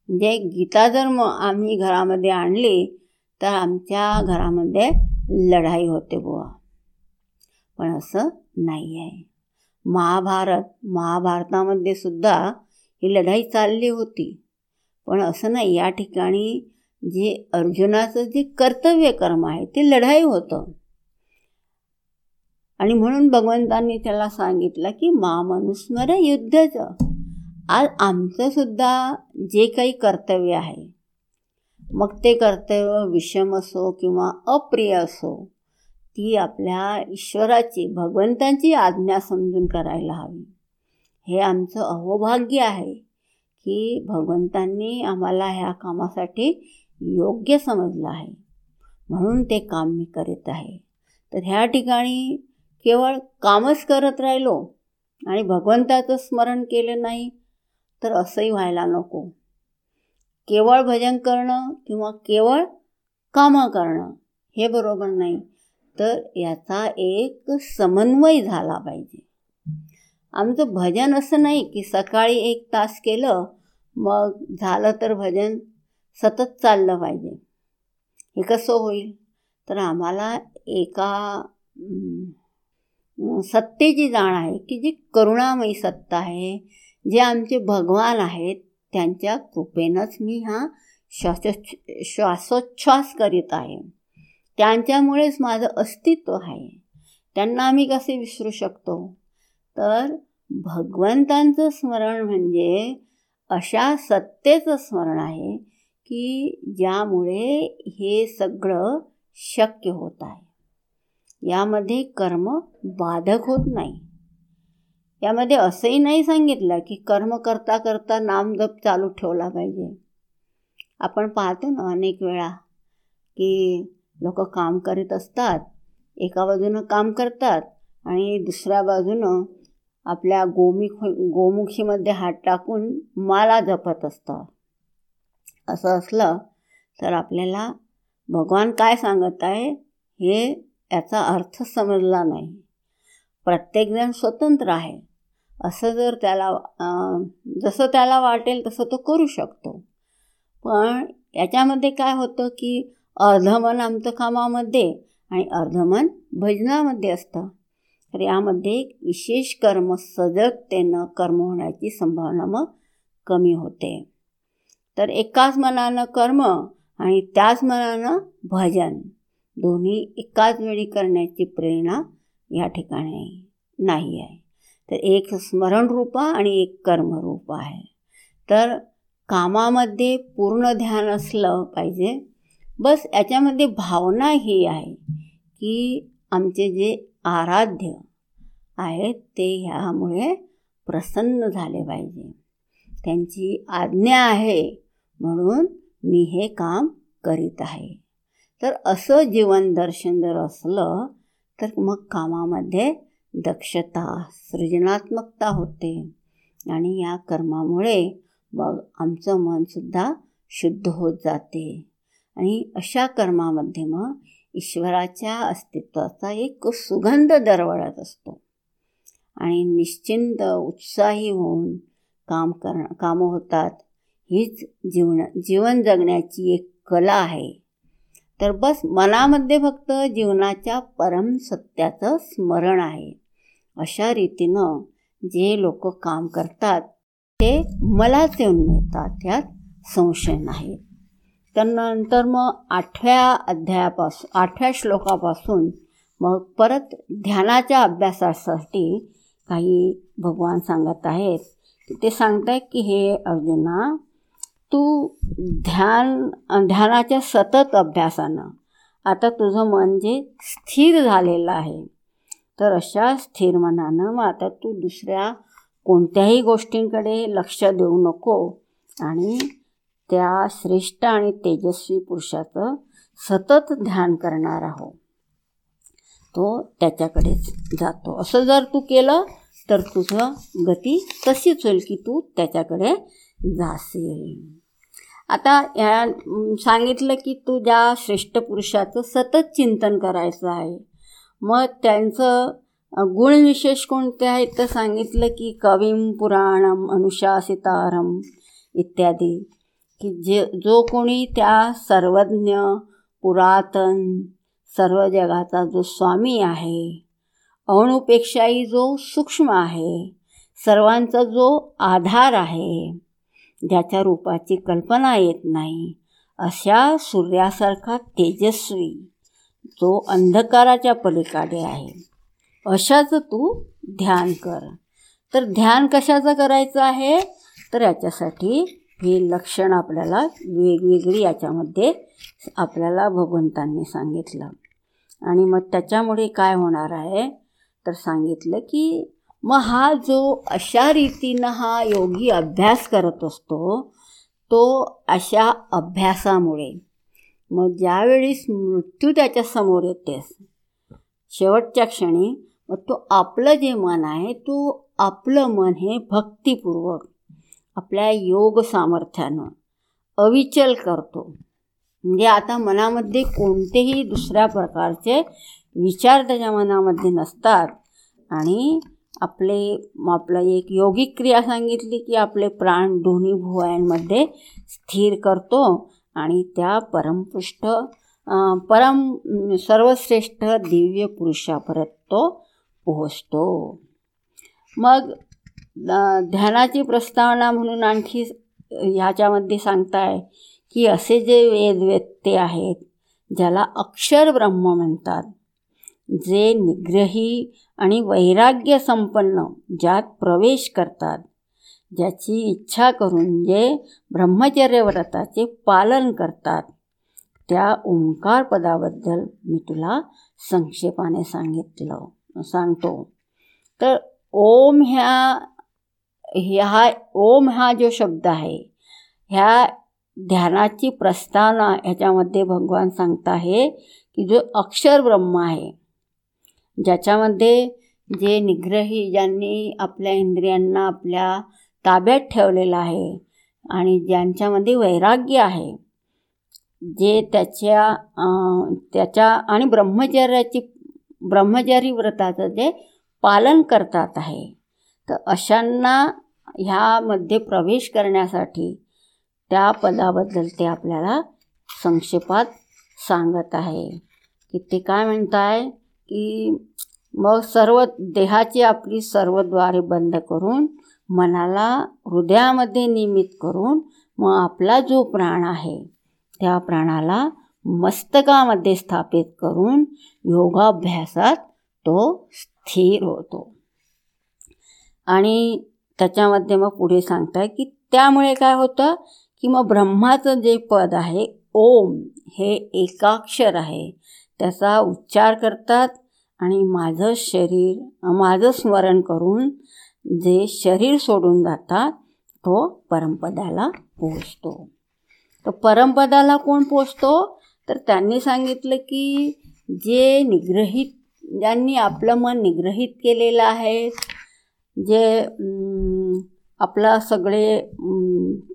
म्हणजे गीता जर मग आम्ही घरामध्ये आणली तर आमच्या घरामध्ये लढाई होते बुवा. पण असं नाही आहे. महाभारत महाभारतामध्ये सुद्धा ही लढाई चालली होती. पण असं नाही या ठिकाणी जे अर्जुनाचं जे कर्तव्य कर्म आहे ते लढाई होतं. आणि म्हणून भगवंतांनी त्याला सांगितलं की मामनुस्मर युद्धचं. आज आमचंसुद्धा जे काही कर्तव्य आहे मग ते कर्तव्य विषम असो किंवा अप्रिय असो ती आपल्या ईश्वराची भगवंतांची आज्ञा समजून करायला हवी. हे आमचं अहोभाग्य आहे की भगवंतांनी आम्हाला ह्या कामासाठी योग्य समजलं आहे. म्हणून ते काम मी करीत आहे. तर ह्या ठिकाणी केवळ कामच करत राहिलो आणि भगवंताचं स्मरण केलं नाही तर असंही व्हायला नको. केवळ भजन करणं किंवा केवळ कामं करणं हे बरोबर नाही तर याचा एक समन्वय झाला पाहिजे. आमचं भजन असं नाही की सकाळी एक तास केलं मग झालं तर भजन सतत चाललं पाहिजे. हे कसं होईल? तर आम्हाला एका सत्तेची जाण आहे की जी करुणामयी सत्ता आहे जे आमचे भगवान आहेत त्यांच्या कृपेनंच मी हा श्वास श्वासोच्छ्वास करीत आहे. त्यांच्यामुळेच माझं अस्तित्व आहे. त्यांना आम्ही कसे विसरू शकतो? तर भगवंतांचं स्मरण म्हणजे अशा सत्तेचं स्मरण आहे की ज्यामुळे हे सगळं शक्य होत आहे. यामध्ये कर्म बाधक होत नाही. यामध्ये असंही नाही सांगितलं की कर्म करता करता नामजप चालू ठेवला पाहिजे. आपण पाहतो ना अनेक वेळा की लोक काम करीत असतात एका बाजूनं काम करतात आणि दुसऱ्या बाजूनं आपल्या गोमुख गोमुखीमध्ये हात टाकून माला जपत असतात. असं असलं तर आपल्याला भगवान काय सांगत आहे? हे याचा अर्थ समजला नाही. प्रत्येकजण स्वतंत्र आहे. असं जर त्याला जसं त्याला वाटेल तसं तो करू शकतो. पण याच्यामध्ये काय होतं की अर्धमन आमचं कामामध्ये आणि अर्धमन भजनामध्ये असतं. तर यामध्ये विशेष कर्म सजगतेनं कर्म होण्याची संभावना मग कमी होते. तर एकाच मनानं कर्म आणि त्याच मनानं भजन. दोन्ही एकाच वेळी करण्याची प्रेरणा या ठिकाणी नाही आहे. तर एक स्मरणरूप आणि एक कर्मरूप आहे. तर कामामध्ये पूर्ण ध्यान असलं पाहिजे. बस याच्यामध्ये भावना ही आहे की आमचे जे आराध्य आहेत ते ह्यामुळे प्रसन्न झाले पाहिजे. त्यांची आज्ञा आहे म्हणून मी हे काम करीत आहे. तर असं जीवनदर्शन जर असलं तर मग कामामध्ये दक्षता सृजनात्मकता होते. आणि या कर्मामुळे मग आमचं मनसुद्धा शुद्ध होत जाते. आणि अशा कर्मामध्ये मग ईश्वराच्या अस्तित्वाचा एक सुगंध दरवळत असतो. आणि निश्चिंत उत्साही होऊन काम कर कामं होतात. हीच जीवन जीवन जगण्याची एक कला आहे. तर बस मनामध्ये फक्त जीवनाच्या परम सत्याचं स्मरण आहे. अशा रीतीनं जे लोक काम करतात ते मलाच येऊन मिळतात यात संशय नाही. तर नंतर मग आठव्या अध्यायापासून आठव्या श्लोकापासून मग परत ध्यानाच्या अभ्यासासाठी काही भगवान सांगत आहेत. ते सांगत आहेत की हे अर्जुना तू ध्यान ध्यानाच्या सतत अभ्यासानं. आता तुझं मन जे स्थिर झालेलं आहे तर अशा स्थिर मनानं मग आता तू दुसऱ्या कोणत्याही गोष्टींकडे लक्ष देऊ नको आणि त्या श्रेष्ठ आणि तेजस्वी पुरुषाचं सतत ध्यान करणार आहो. तो त्याच्याकडेच जातो. असं जर तू केलं तर तुझं गती तशीच होईल की तू त्याच्याकडे जाशील. आता ह्या सांगितलं की तू ज्या श्रेष्ठ पुरुषाचं सतत चिंतन करायचं आहे मग त्यांचं गुणविशेष कोणते आहेत? तर सांगितलं की कविम पुराणम अनुशासितारम इत्यादी. की जे जो कोणी त्या सर्वज्ञ पुरातन सर्व जगाचा जो स्वामी आहे अणुपेक्षाही जो सूक्ष्म आहे सर्वांचा जो आधार आहे ज्याच्या रूपाची कल्पना येत नाही. अशा सूर्यासारखा तेजस्वी जो अंधकाराच्या पलीकडे आहे. अशाचं तू ध्यान कर. तर ध्यान कशाचं करायचं आहे? तर याच्यासाठी ही लक्षणं आपल्याला वेगवेगळी याच्यामध्ये आपल्याला भगवंतांनी सांगितलं. आणि मग त्याच्यामुळे काय होणार आहे? तर सांगितलं की मग हा जो अशा रीतीनं हा योगी अभ्यास करत असतो तो अशा अभ्यासामुळे मग ज्यावेळी मृत्यू त्याच्यासमोर येते शेवटच्या क्षणी मग तो आपलं जे मन आहे तो आपलं मन हे भक्तिपूर्वक आपल्या योग सामर्थ्यानं अविचल करतो. म्हणजे आता मनामध्ये कोणतेही दुसऱ्या प्रकारचे विचार त्याच्या मनामध्ये नसतात आणि आपले आपलं एक योगिक क्रिया सांगितली की आपले प्राण दोन्ही भुवयांमध्ये स्थिर करतो आणि त्या परमपृष्ठ परम सर्वश्रेष्ठ दिव्य पुरुषापर्यंत तो पोहोचतो. मग ध्यानाची प्रस्तावना म्हणून आणखी ह्याच्यामध्ये सांगताय की असे जे वेदवेत्ते आहेत ज्याला अक्षर ब्रह्म म्हणतात जे निग्रही आणि वैराग्य संपन्न ज्यात प्रवेश करतात. ज्याची इच्छा करून जे ब्रह्मचर्य व्रताचे पालन करतात. त्या ओंकार पदाबद्दल मी तुला संक्षेपाने सांगितलं सांगतो. तर ओम ह्या ह्या ओम हा जो शब्द आहे ह्या ध्यानाची प्रस्तावना ह्याच्यामध्ये भगवान सांगत आहे की जो अक्षर ब्रह्म आहे ज्याच्यामध्ये जे निग्रही ज्यांनी आपल्या इंद्रियांना आपल्या ताब्यात ठेवलेलं आहे आणि ज्यांच्यामध्ये वैराग्य आहे जे त्याच्या त्याच्या आणि ब्रह्मचर्याची ब्रह्मचारी व्रताचं जे पालन करतात आहे तर अशांना ह्यामध्ये प्रवेश करण्यासाठी त्या पदाबद्दल ते आपल्याला संक्षेपात सांगत आहे. की ते काय म्हणत आहे की मग सर्व देहाची आपली सर्वद्वारे बंद करून मनाला हृदयामध्ये निमित करून मग आपला जो प्राण आहे त्या प्राणाला मस्तकामध्ये स्थापित करून योगाभ्यासात तो स्थिर होतो. आणि त्याच्यामध्ये मग पुढे सांगताय की त्यामुळे काय होतं की मग ब्रह्माचं जे पद आहे ओम हे एकाक्षर आहे. त्याचा उच्चार करतात आणि माझं शरीर माझं स्मरण करून जे शरीर सोडून जातात तो परमपदाला पोचतो तर परमपदाला कोण पोचतो तर त्यांनी सांगितलं की जे निग्रहित ज्यांनी आपलं मन निग्रहित केलेलं आहे जे आपला सगळे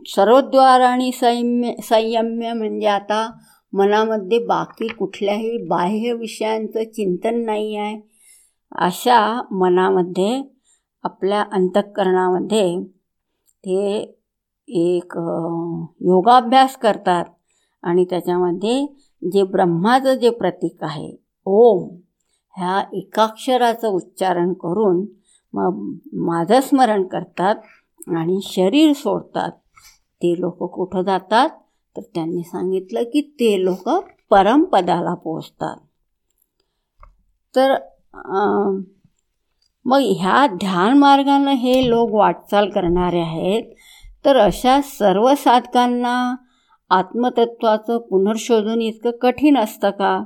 सर्वद्वार आणि संयम्य संयम्य म्हणजे आता मनामध्ये बाकी कुठल्याही बाह्य विषयांचं चिंतन नाही आहे. अशा मनामध्ये आपल्या अंतःकरणामध्ये ते एक योगाभ्यास करतात आणि त्याच्यामध्ये जे ब्रह्माचं जे प्रतीक आहे ओम ह्या एकाक्षराचं उच्चारण करून मग माझं स्मरण करतात आणि शरीर सोडतात. ते लोक कुठं जातात? तर त्यांनी सांगितलं की ते लोक परमपदाला पोचतात. तर मग ह्या ध्यान मार्गानं हे लोक वाटचाल करणारे आहेत. तर अशा सर्व साधकांना आत्मतत्वाचं पुनर्शोधन इतकं कठीण असतं का?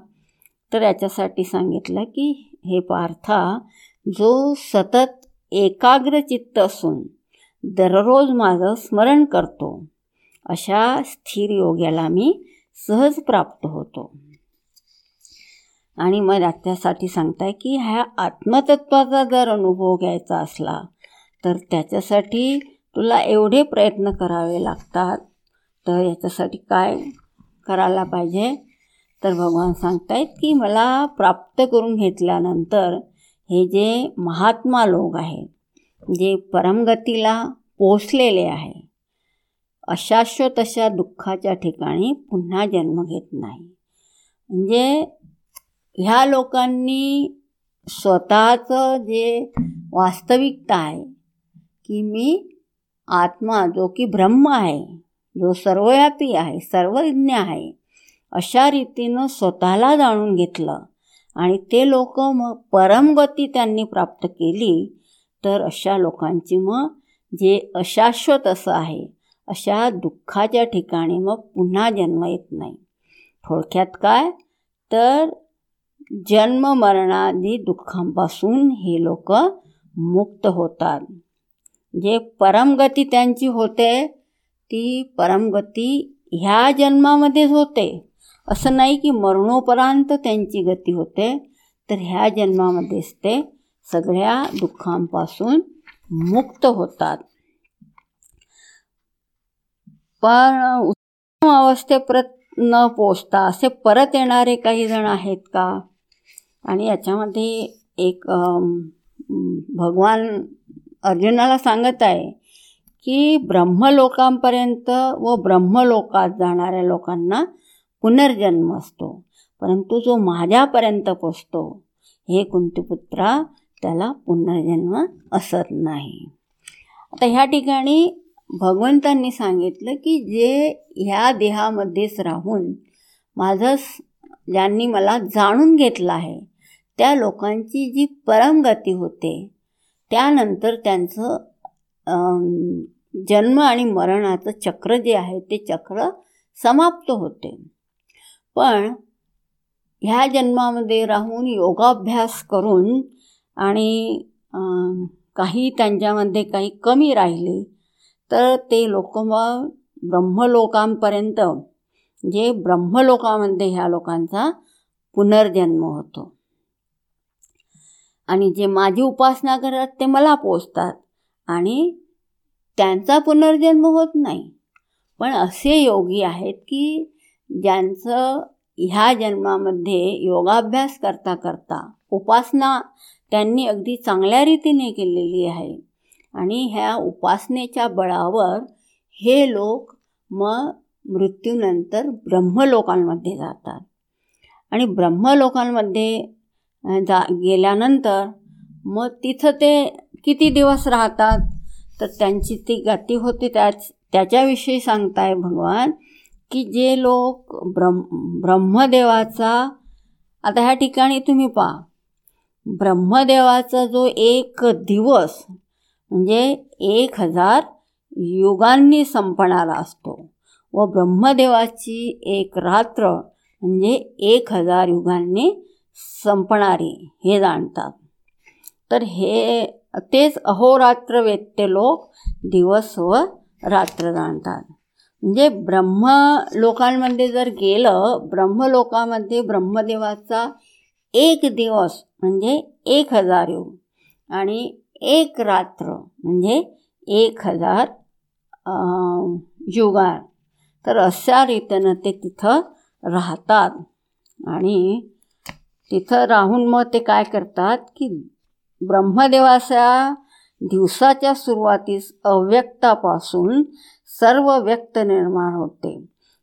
तर याच्यासाठी सांगितलं की हे पार्था जो सतत एकाग्र चित्त असून दररोज माझं स्मरण करतो. अशा स्थिर योग्याला मी सहज प्राप्त होतो. आणि मग त्यासाठी सांगताय की ह्या आत्मतत्वाचा जर अनुभव घ्यायचा असला तर त्याच्यासाठी तुला एवढे प्रयत्न करावे लागतात. तर याच्यासाठी काय करायला पाहिजे? तर भगवान सांगतायत की मला प्राप्त करून घेतल्यानंतर हे जे महात्मा लोक आहेत जे परमगतीला पोचलेले आहे अशाश्वत अशा दुःखाच्या ठिकाणी पुन्हा जन्म घेत नाही. म्हणजे ह्या लोकांनी स्वतःचं जे वास्तविकता आहे की मी आत्मा जो की ब्रह्म आहे जो सर्वव्यापी आहे सर्वज्ञ आहे अशा रीतीनं स्वतःला जाणून घेतलं आणि ते लोक मग परमगती त्यांनी प्राप्त केली तर अशा लोकांची मग जे अशाश्वत असं आहे अशा दुःखाच्या ठिकाणी मग पुन्हा जन्म येत नाही. थोडक्यात काय? तर जन्म मरणादी दुःखांपासून हे लोक मुक्त होतात. जे परमगती त्यांची होते ती परमगती ह्या जन्मामध्येच होते. असं नाही की मरणोपरांत त्यांची गती होते तर ह्या जन्मामध्येच ते सगळ्या दुःखांपासून मुक्त होतात. पण उत्तम अवस्थेप्रत न पोचता असे परत येणारे काही जण आहेत का? आणि याच्यामध्ये एक भगवान अर्जुनाला सांगत आहे की ब्रह्मलोकांपर्यंत व ब्रह्मलोकात जाणाऱ्या लोकांना पुनर्जन्म असतो. परंतु जो माझ्यापर्यंत पोचतो हे कुंतीपुत्रा त्याला पुनर्जन्म असत नाही. आता ह्या ठिकाणी भगवंतांनी सांगितलं की जे ह्या देहामध्येच राहून माझं ज्यांनी मला जाणून घेतलं आहे त्या लोकांची जी परमगती होते त्यानंतर त्यांचं जन्म आणि मरणाचं चक्र जे आहे ते चक्र समाप्त होते. पण ह्या जन्मामध्ये राहून योगाभ्यास करून आणि काही त्यांच्यामध्ये काही कमी राहिले तर ते लोक मग ब्रह्मलोकांपर्यंत जे ब्रह्मलोकामध्ये ह्या लोकांचा पुनर्जन्म होतो. आणि जे माझी उपासना करतात ते मला पोचतात आणि त्यांचा पुनर्जन्म होत नाही. पण असे योगी आहेत की ज्यांचं ह्या जन्मामध्ये योगाभ्यास करता करता उपासना त्यांनी अगदी चांगल्या रीतीने केलेली आहे. आणि ह्या उपासनेच्या बळावर हे लोक मग मृत्यूनंतर ब्रह्मलोकांमध्ये जातात. आणि ब्रह्मलोकांमध्ये जा गेल्यानंतर मग तिथं ते किती दिवस राहतात? तर त्यांची ती गती होती त्याच त्याच्याविषयी सांगताय भगवान की जे लोक ब्रह्म ब्रह्मदेवाचा आता ह्या ठिकाणी तुम्ही पहा. ब्रह्मदेवाचा जो एक दिवस म्हणजे एक हजार युगांनी संपणारा असतो. व ब्रह्मदेवाची एक रात्र म्हणजे एक हजार युगांनी संपणारी हे जाणतात. तर हे तेच अहोरात्र वेत्य लोक दिवस व रात्र जाणतात. म्हणजे ब्रह्म लोकांमध्ये जर गेलं ब्रह्मलोकामध्ये ब्रह्मदेवाचा एक दिवस म्हणजे एक हजार युग. आणि एक रात्र म्हणजे एक हजार युगार तर अशा रीतीनं ते तिथं राहतात. आणि तिथं राहून मग ते काय करतात की ब्रह्मदेवाच्या दिवसाच्या सुरुवातीस अव्यक्तापासून सर्व व्यक्त निर्माण होते.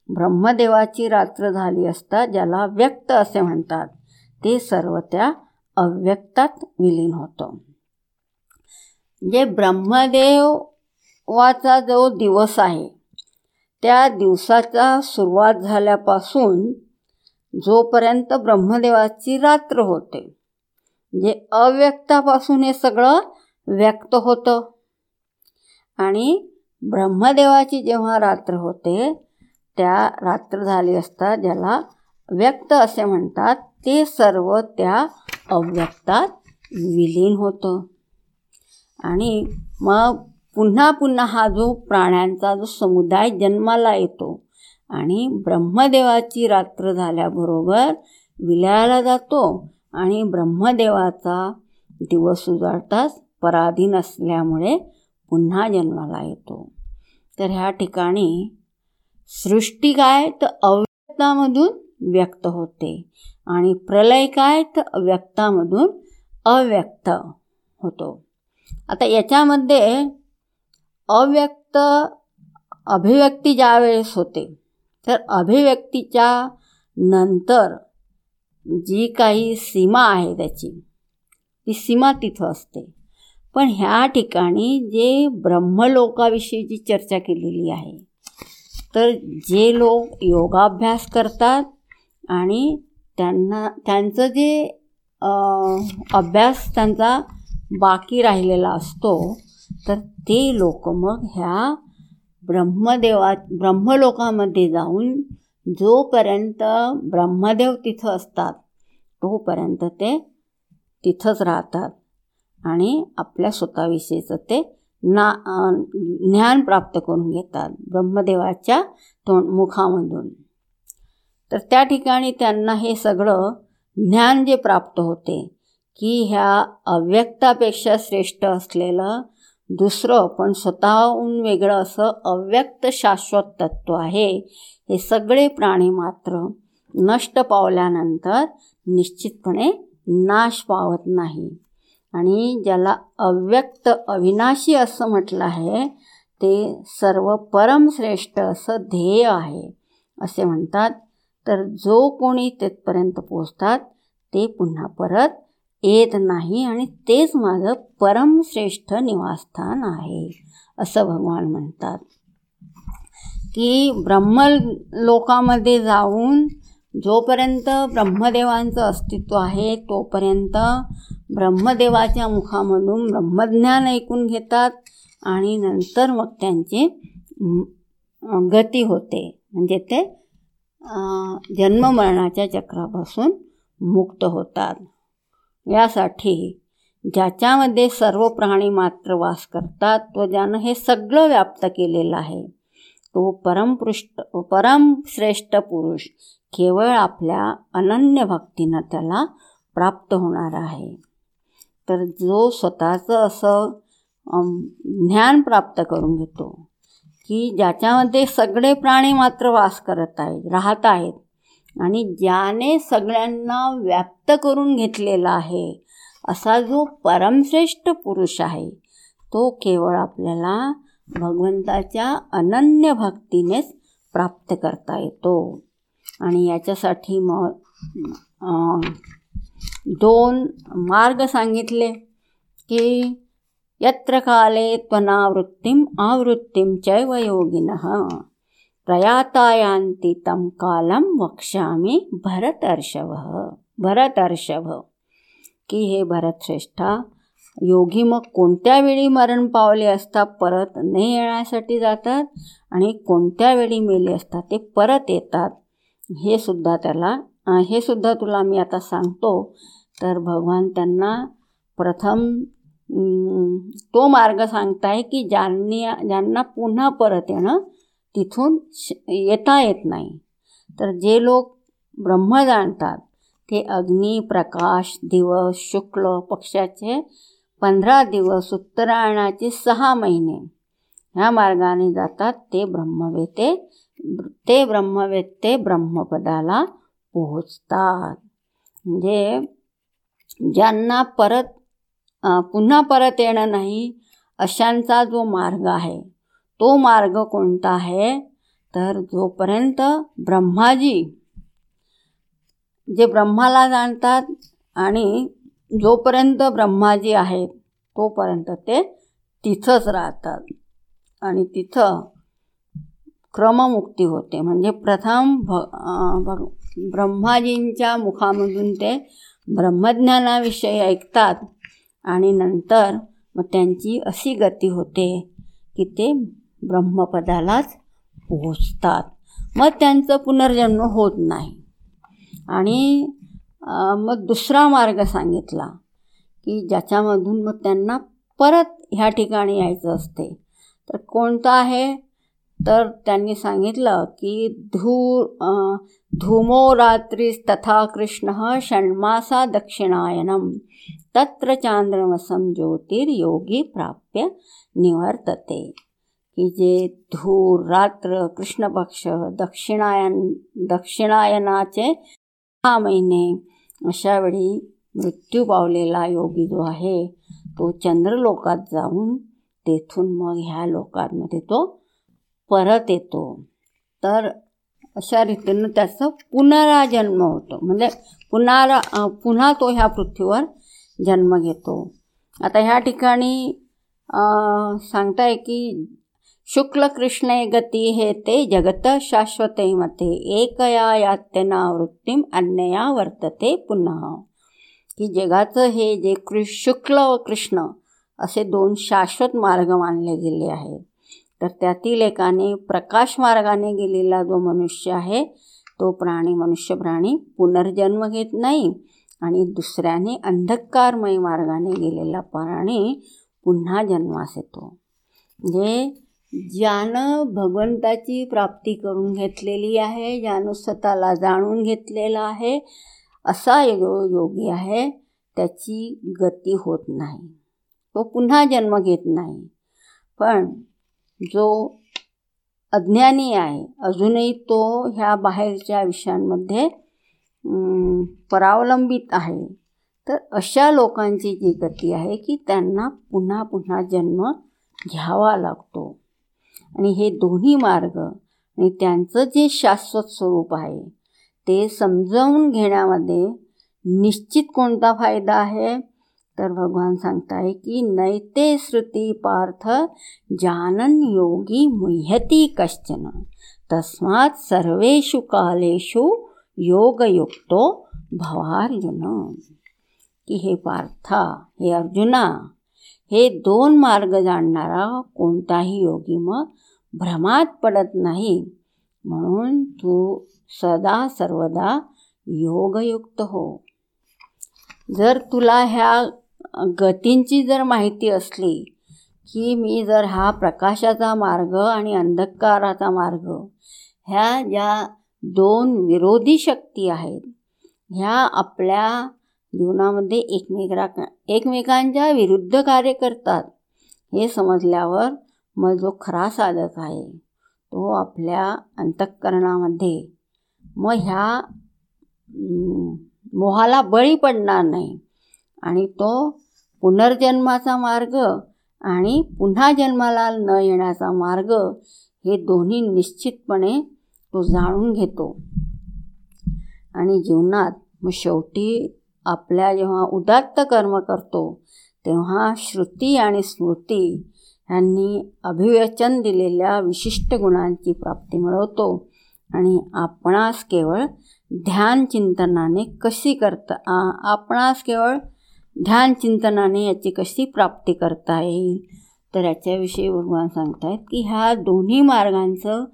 ब्रह्मदेवाची रात्र झाली असता ज्याला व्यक्त असे म्हणतात ते सर्व त्या अव्यक्तात विलीन होतं. जे ब्रह्मदेवाचा जो दिवस आहे त्या दिवसाचा सुरुवात झाल्यापासून जोपर्यंत ब्रह्मदेवाची रात्र होते जे अव्यक्तापासून हे सगळं व्यक्त होतं. आणि ब्रह्मदेवाची जेव्हा रात्र होते त्या रात्र झाली असता ज्याला व्यक्त असे म्हणतात ते सर्व त्या अव्यक्तात विलीन होतं. आणि मग पुन्हा पुन्हा हा जो प्राण्यांचा जो समुदाय जन्माला येतो आणि ब्रह्मदेवाची रात्र झाल्याबरोबर विलयाला जातो आणि ब्रह्मदेवाचा दिवस उजाडताच पराधीन असल्यामुळे पुन्हा जन्माला येतो. तर ह्या ठिकाणी सृष्टी काय तर अव्यक्तामधून व्यक्त होते आणि प्रलय काय तर अव्यक्तामधून अव्यक्त होतो. आता याच्यामध्ये अव्यक्त अभिव्यक्ती ज्यावेळेस होते तर अभिव्यक्तीच्या नंतर जी काही सीमा आहे त्याची ती सीमा तिथं असते. पण ह्या ठिकाणी जे ब्रह्मलोकाविषयीची चर्चा केलेली आहे तर जे लोक योगाभ्यास करतात आणि त्यांना त्यांचं जे अभ्यास त्यांचा बाकी राहिलेला असतो तर ते लोक मग ह्या ब्रह्मदेवा ब्रह्मलोकामध्ये जाऊन जोपर्यंत ब्रह्मदेव तिथं असतात तोपर्यंत ते तिथंच राहतात. आणि आपल्या स्वतःविषयीचं ते ना ज्ञान प्राप्त करून घेतात ब्रह्मदेवाच्या तोंड मुखामधून. तर त्या ठिकाणी त्यांना हे सगळं ज्ञान जे प्राप्त होते की ह्या अव्यक्तापेक्षा श्रेष्ठ असलेलं दुसरं पण स्वतःहून वेगळं असं अव्यक्त शाश्वत तत्व आहे. हे सगळे प्राणी मात्र नष्ट पावल्यानंतर निश्चितपणे नाश पावत नाही. आणि ज्याला अव्यक्त अविनाशी असं म्हटलं आहे ते सर्व परमश्रेष्ठ असं ध्येय आहे असे म्हणतात. तर जो कोणी तिथपर्यंत पोचतात ते पुन्हा परत येत नाही आणि तेच माझं परमश्रेष्ठ निवासस्थान आहे असं भगवान म्हणतात. की ब्रह्मलोकामध्ये जाऊन जोपर्यंत ब्रह्मदेवांचं अस्तित्व आहे तोपर्यंत ब्रह्मदेवाच्या मुखामधून ब्रह्मज्ञान ऐकून घेतात आणि नंतर मग त्यांची गती होते. म्हणजे ते जन्ममरणाच्या चक्रापासून मुक्त होतात. यासाठी ज्याच्यामध्ये सर्व प्राणी मात्र वास करतात व ज्यानं हे सगळं व्याप्त केलेलं आहे तो परमपृष्ठ परमश्रेष्ठ पुरुष केवळ आपल्या अनन्य भक्तीनं त्याला प्राप्त होणार आहे. तर जो स्वतःचं असं ज्ञान प्राप्त करून घेतो की ज्याच्यामध्ये सगळे प्राणी मात्र वास करत आहेत राहत आहेत आणि ज्याने सगळ्यांना व्याप्त करून घेतलेला आहे असा जो परमश्रेष्ठ पुरुष आहे तो केवळ आपल्याला भगवंताच्या अनन्य भक्तीनेच प्राप्त करता येतो. आणि याच्यासाठी मग दोन मार्ग सांगितले की यत्र काले त्वनावृत्तीम आवृत्तीम चैव योगिन. प्रयातायान्ति तं कालं वक्ष्यामि भरतर्षवः भरतर्षभ। की हे भरतश्रेष्ठा योगी मग कोणत्या वेळी मरण पावले असता परत नाही येण्यासाठी जातात आणि कोणत्या वेळी मेले असतात? ते परत येतात. हे सुद्धा त्याला हे सुद्धा तुला मी आता सांगतो. तर भगवान त्यांना प्रथम तो मार्ग सांगताय की ज्यांनी ज्यांना पुन्हा परत येणं तिथून श येता येत नाही. तर जे लोक ब्रह्म जाणतात ते अग्नी प्रकाश दिवस शुक्ल पक्षाचे पंधरा दिवस उत्तरायणाचे सहा महिने ह्या मार्गाने जातात ते ब्रह्मवेते ते ब्रह्मवेत्ते ब्रह्मपदाला पोहोचतात. म्हणजे ज्यांना परत पुन्हा परत येणं नाही अशांचा जो मार्ग आहे तो मार्ग कोणता आहे? तर जोपर्यंत ब्रह्माजी जे ब्रह्माला जाणतात आणि जोपर्यंत ब्रह्माजी आहेत तोपर्यंत ते तिथंच राहतात. आणि तिथं क्रममुक्ती होते. म्हणजे प्रथम भ ब्रह्माजींच्या मुखामधून ते ब्रह्मज्ञानाविषयी ऐकतात आणि नंतर मग त्यांची अशी गती होते की ते ब्रह्मपदालाच पोहोचतात. मग त्यांचं पुनर्जन्म होत नाही. आणि मग दुसरा मार्ग सांगितला की ज्याच्यामधून मग त्यांना परत ह्या ठिकाणी यायचं असते. तर कोणतं आहे? तर त्यांनी सांगितलं की धू धूमो रात्रीस्तथा कृष्ण षण्मासा दक्षिणायनम तत्र चांद्रमसम ज्योतिर्योगी प्राप्य निवर्तते. की जे धूर रात्र कृष्णपक्ष दक्षिणायन दक्षिणायनाचे सहा महिने अशावेळी मृत्यू पावलेला योगी जो आहे तो चंद्रलोकात जाऊन तेथून मग ह्या लोकांमध्ये तो परत येतो. तर अशा रीतीनं त्याचं पुनराजन्म होतो. म्हणजे पुन्हा पुन्हा तो ह्या पृथ्वीवर जन्म घेतो. आता ह्या ठिकाणी सांगताय की शुक्ल कृष्णे गती हे ते जगत शाश्वते एकया यात्यना वृत्तीम अन्यया वर्तते पुन्हा की जगाचं हे जे कृ शुक्ल व कृष्ण असे दोन शाश्वत मार्ग मानले गेले आहेत. तर त्यातील एकाने प्रकाश मार्गाने गेलेला जो मनुष्य आहे तो प्राणी मनुष्य प्राणी पुनर्जन्म घेत नाही आणि दुसऱ्याने अंधकारमय मार्गाने गेलेला प्राणी पुन्हा जन्मास येतो. म्हणजे ज्यानं भगवंताची प्राप्ती करून घेतलेली आहे ज्यानं स्वतःला जाणून घेतलेला आहे असा जो योगी आहे त्याची गती होत नाही. तो पुन्हा जन्म घेत नाही. पण जो अज्ञानी आहे अजूनही तो ह्या बाहेरच्या विषयांमध्ये परावलंबित आहे. तर अशा लोकांची जी गती आहे की त्यांना पुन्हा पुन्हा जन्म घ्यावा लागतो. आणि हे दोन्ही मार्ग आणि त्यांचं जे शाश्वत स्वरूप आहे ते समजावून घेण्यामध्ये निश्चित कोणता फायदा आहे? तर भगवान सांगताय की नैते श्रुती पार्थ जानन योगी मुह्यती कश्चन. तस्मात सर्वेषु कालेषु योगयुक्तो भवार्जुन. की हे पार्था हे अर्जुना हे दोन मार्ग जाणणारा कोणताही योगी मग भ्रमात पडत नाही. म्हणून तू सदा सर्वदा योगयुक्त हो. जर तुला ह्या गतींची जर माहिती असली की मी जर हा प्रकाशाचा मार्ग आणि अंधकाराचा मार्ग ह्या ज्या दोन विरोधी शक्ती आहेत ह्या आपल्या जीवनामध्ये एकमेकरा एकमेकांच्या विरुद्ध कार्य करतात. हे समजल्यावर मग जो खरा साधक आहे तो आपल्या अंतःकरणामध्ये मग ह्या मोहाला बळी पडणार नाही. आणि तो पुनर्जन्माचा मार्ग आणि पुन्हा जन्माला न येण्याचा मार्ग हे दोन्ही निश्चितपणे तो जाणून घेतो. आणि जीवनात मग शेवटी आपल्या जेव्हा उदात्त कर्म करतो तेव्हा श्रुती आणि स्मृती यांनी अभिव्यचन दिलेल्या विशिष्ट गुणांची प्राप्ती मिळवतो आणि आपणास केवळ ध्यान चिंतनाने कशी करता आपणास केवळ ध्यान चिंतनाने याची कशी प्राप्ती करता येईल? तर याच्याविषयी भगवान सांगतायत की ह्या दोन्ही मार्गांचं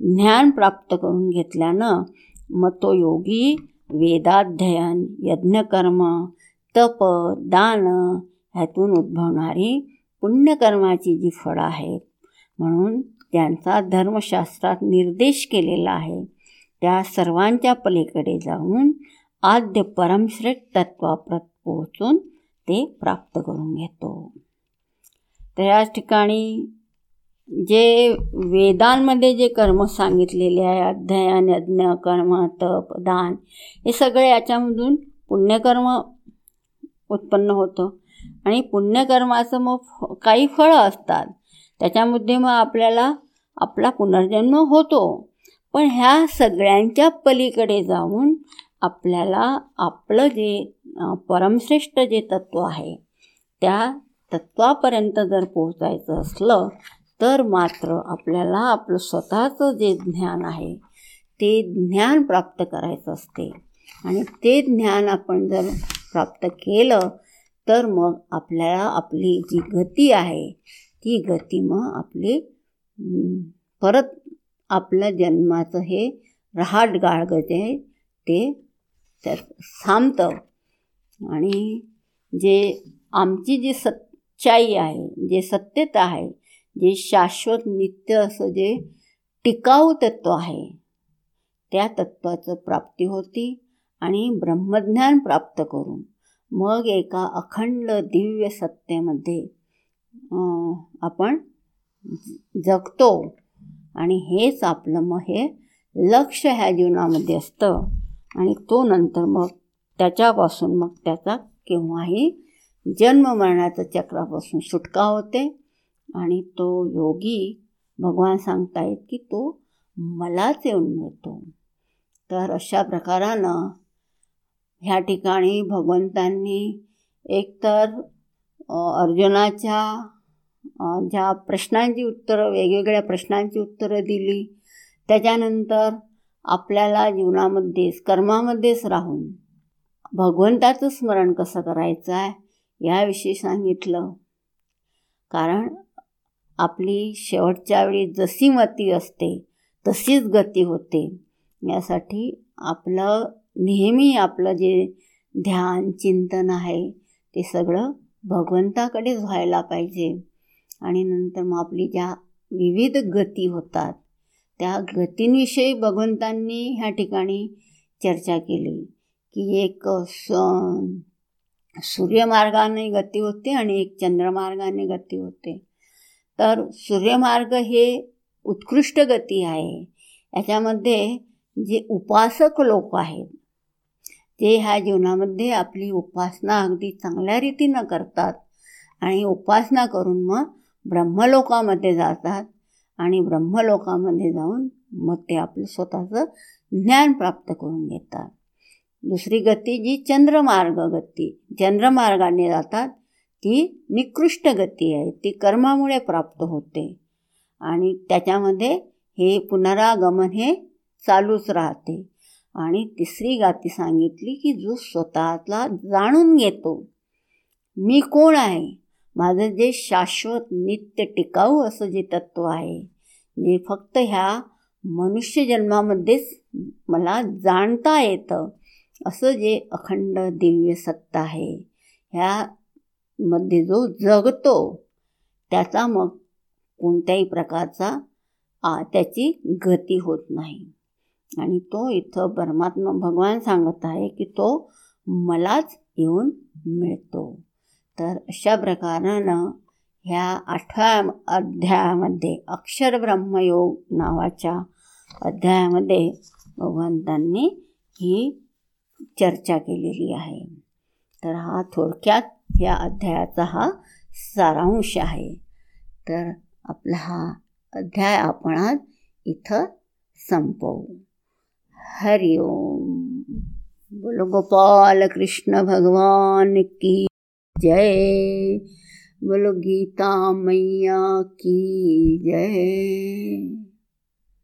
ज्ञान प्राप्त करून घेतल्यानं मग तो योगी वेदाध्ययन यज्ञकर्म तप दान ह्यातून उद्भवणारी पुण्यकर्माची जी फळं आहेत. म्हणून त्यांचा धर्मशास्त्रात निर्देश केलेला आहे. त्या सर्वांच्या पलीकडे जाऊन आद्य परमश्रेष्ठ तत्वाप्रत पोहोचून ते प्राप्त करून घेतो. तर याच ठिकाणी जे वेदांमध्ये जे कर्म सांगितलेले आहे अध्ययन यज्ञ कर्म तप दान हे सगळे याच्यामधून पुण्यकर्म उत्पन्न होतं. आणि पुण्यकर्माचं मग काही फळं असतात. त्याच्यामध्ये मग आपल्याला आपला पुनर्जन्म होतो. पण ह्या सगळ्यांच्या पलीकडे जाऊन आपल्याला आपलं जे परमश्रेष्ठ जे तत्त्व आहे त्या तत्त्वापर्यंत जर पोहोचायचं असलं तर मात्र आपल्याला आपलं स्वतःचं जे ज्ञान आहे ते ज्ञान प्राप्त करायचं असते. आणि ते ज्ञान आपण जर प्राप्त केलं तर मग आपल्याला आपली जी गती आहे ती गती मग आपली परत आपल्या जन्माचं हे रहाट गाळग जे ते त्यात थांबतं. आणि जे आमची जी सच्चाई आहे जे सत्यता आहे जे शाश्वत नित्य असं जे टिकाऊ तत्त्व आहे त्या तत्त्वाचं प्राप्ती होती आणि ब्रह्मज्ञान प्राप्त करून मग एका अखंड दिव्य सत्तेमध्ये आपण जगतो. आणि हेच आपलं मग हे लक्ष ह्या जीवनामध्ये असतं. आणि तो नंतर मग त्याच्यापासून मग त्याचा केव्हाही जन्म मरणाच्या चक्रापासून सुटका होते. आणि तो योगी भगवान सांगतायत की तो मलाच येऊन मिळतो. तर अशा प्रकारानं ह्या ठिकाणी भगवंतांनी एकतर अर्जुनाच्या ज्या प्रश्नांची उत्तरं वेगवेगळ्या प्रश्नांची उत्तरं दिली त्याच्यानंतर आपल्याला जीवनामध्येच कर्मामध्येच राहून भगवंताचं स्मरण कसं करायचं आहे याविषयी सांगितलं. कारण आपली शेवटच्या वेळी जशी मती असते तशीच गती होते. यासाठी आपलं नेहमी आपलं जे ध्यान चिंतन आहे ते सगळं भगवंताकडेच व्हायला पाहिजे. आणि नंतर मग आपली ज्या विविध गती होतात त्या गतींविषयी भगवंतांनी ह्या ठिकाणी चर्चा केली की एक स सूर्यमार्गाने गती होते आणि एक चंद्रमार्गाने गती होते. तर सूर्यमार्ग हे उत्कृष्ट गती आहे. याच्यामध्ये जे उपासक लोक आहेत ते ह्या जीवनामध्ये आपली उपासना अगदी चांगल्या रीतीनं करतात आणि उपासना करून मग ब्रह्मलोकामध्ये जातात आणि ब्रह्मलोकामध्ये जाऊन मग ते आपलं स्वतःचं ज्ञान प्राप्त करून घेतात. दुसरी गती जी चंद्रमार्ग गती चंद्रमार्गाने जातात ती निकृष्ट गती आहे. ती कर्मामुळे प्राप्त होते. आणि त्याच्यामध्ये हे पुनरागमन हे चालूच राहते. आणि तिसरी गाती सांगितली की जो स्वतःला जाणून घेतो मी कोण आहे? माझं जे शाश्वत नित्य टिकाऊ असं जे तत्त्व आहे जे फक्त ह्या मनुष्य जन्मामध्येच मला जाणता येतं असं जे अखंड दिव्य सत्ता आहे ह्या मध्ये जो जगतो त्याचा मग कोणत्याही प्रकारचा आ त्याची गती होत नाही. आणि तो इथं परमात्मा भगवान सांगत आहे की तो मलाच येऊन मिळतो. तर अशा प्रकारानं ह्या आठव्या अध्यायामध्ये अक्षर ब्रह्मयोग नावाच्या अध्यायामध्ये भगवंतांनी ही चर्चा केलेली आहे. तर हा थोडक्यात या अध्यायाचा हा सारांश आहे. तर आपला हा अध्याय आपण आज इथं संपवू. बोलो, गोपाल कृष्ण भगवान की जय. बोलो, गीता मैया की जय.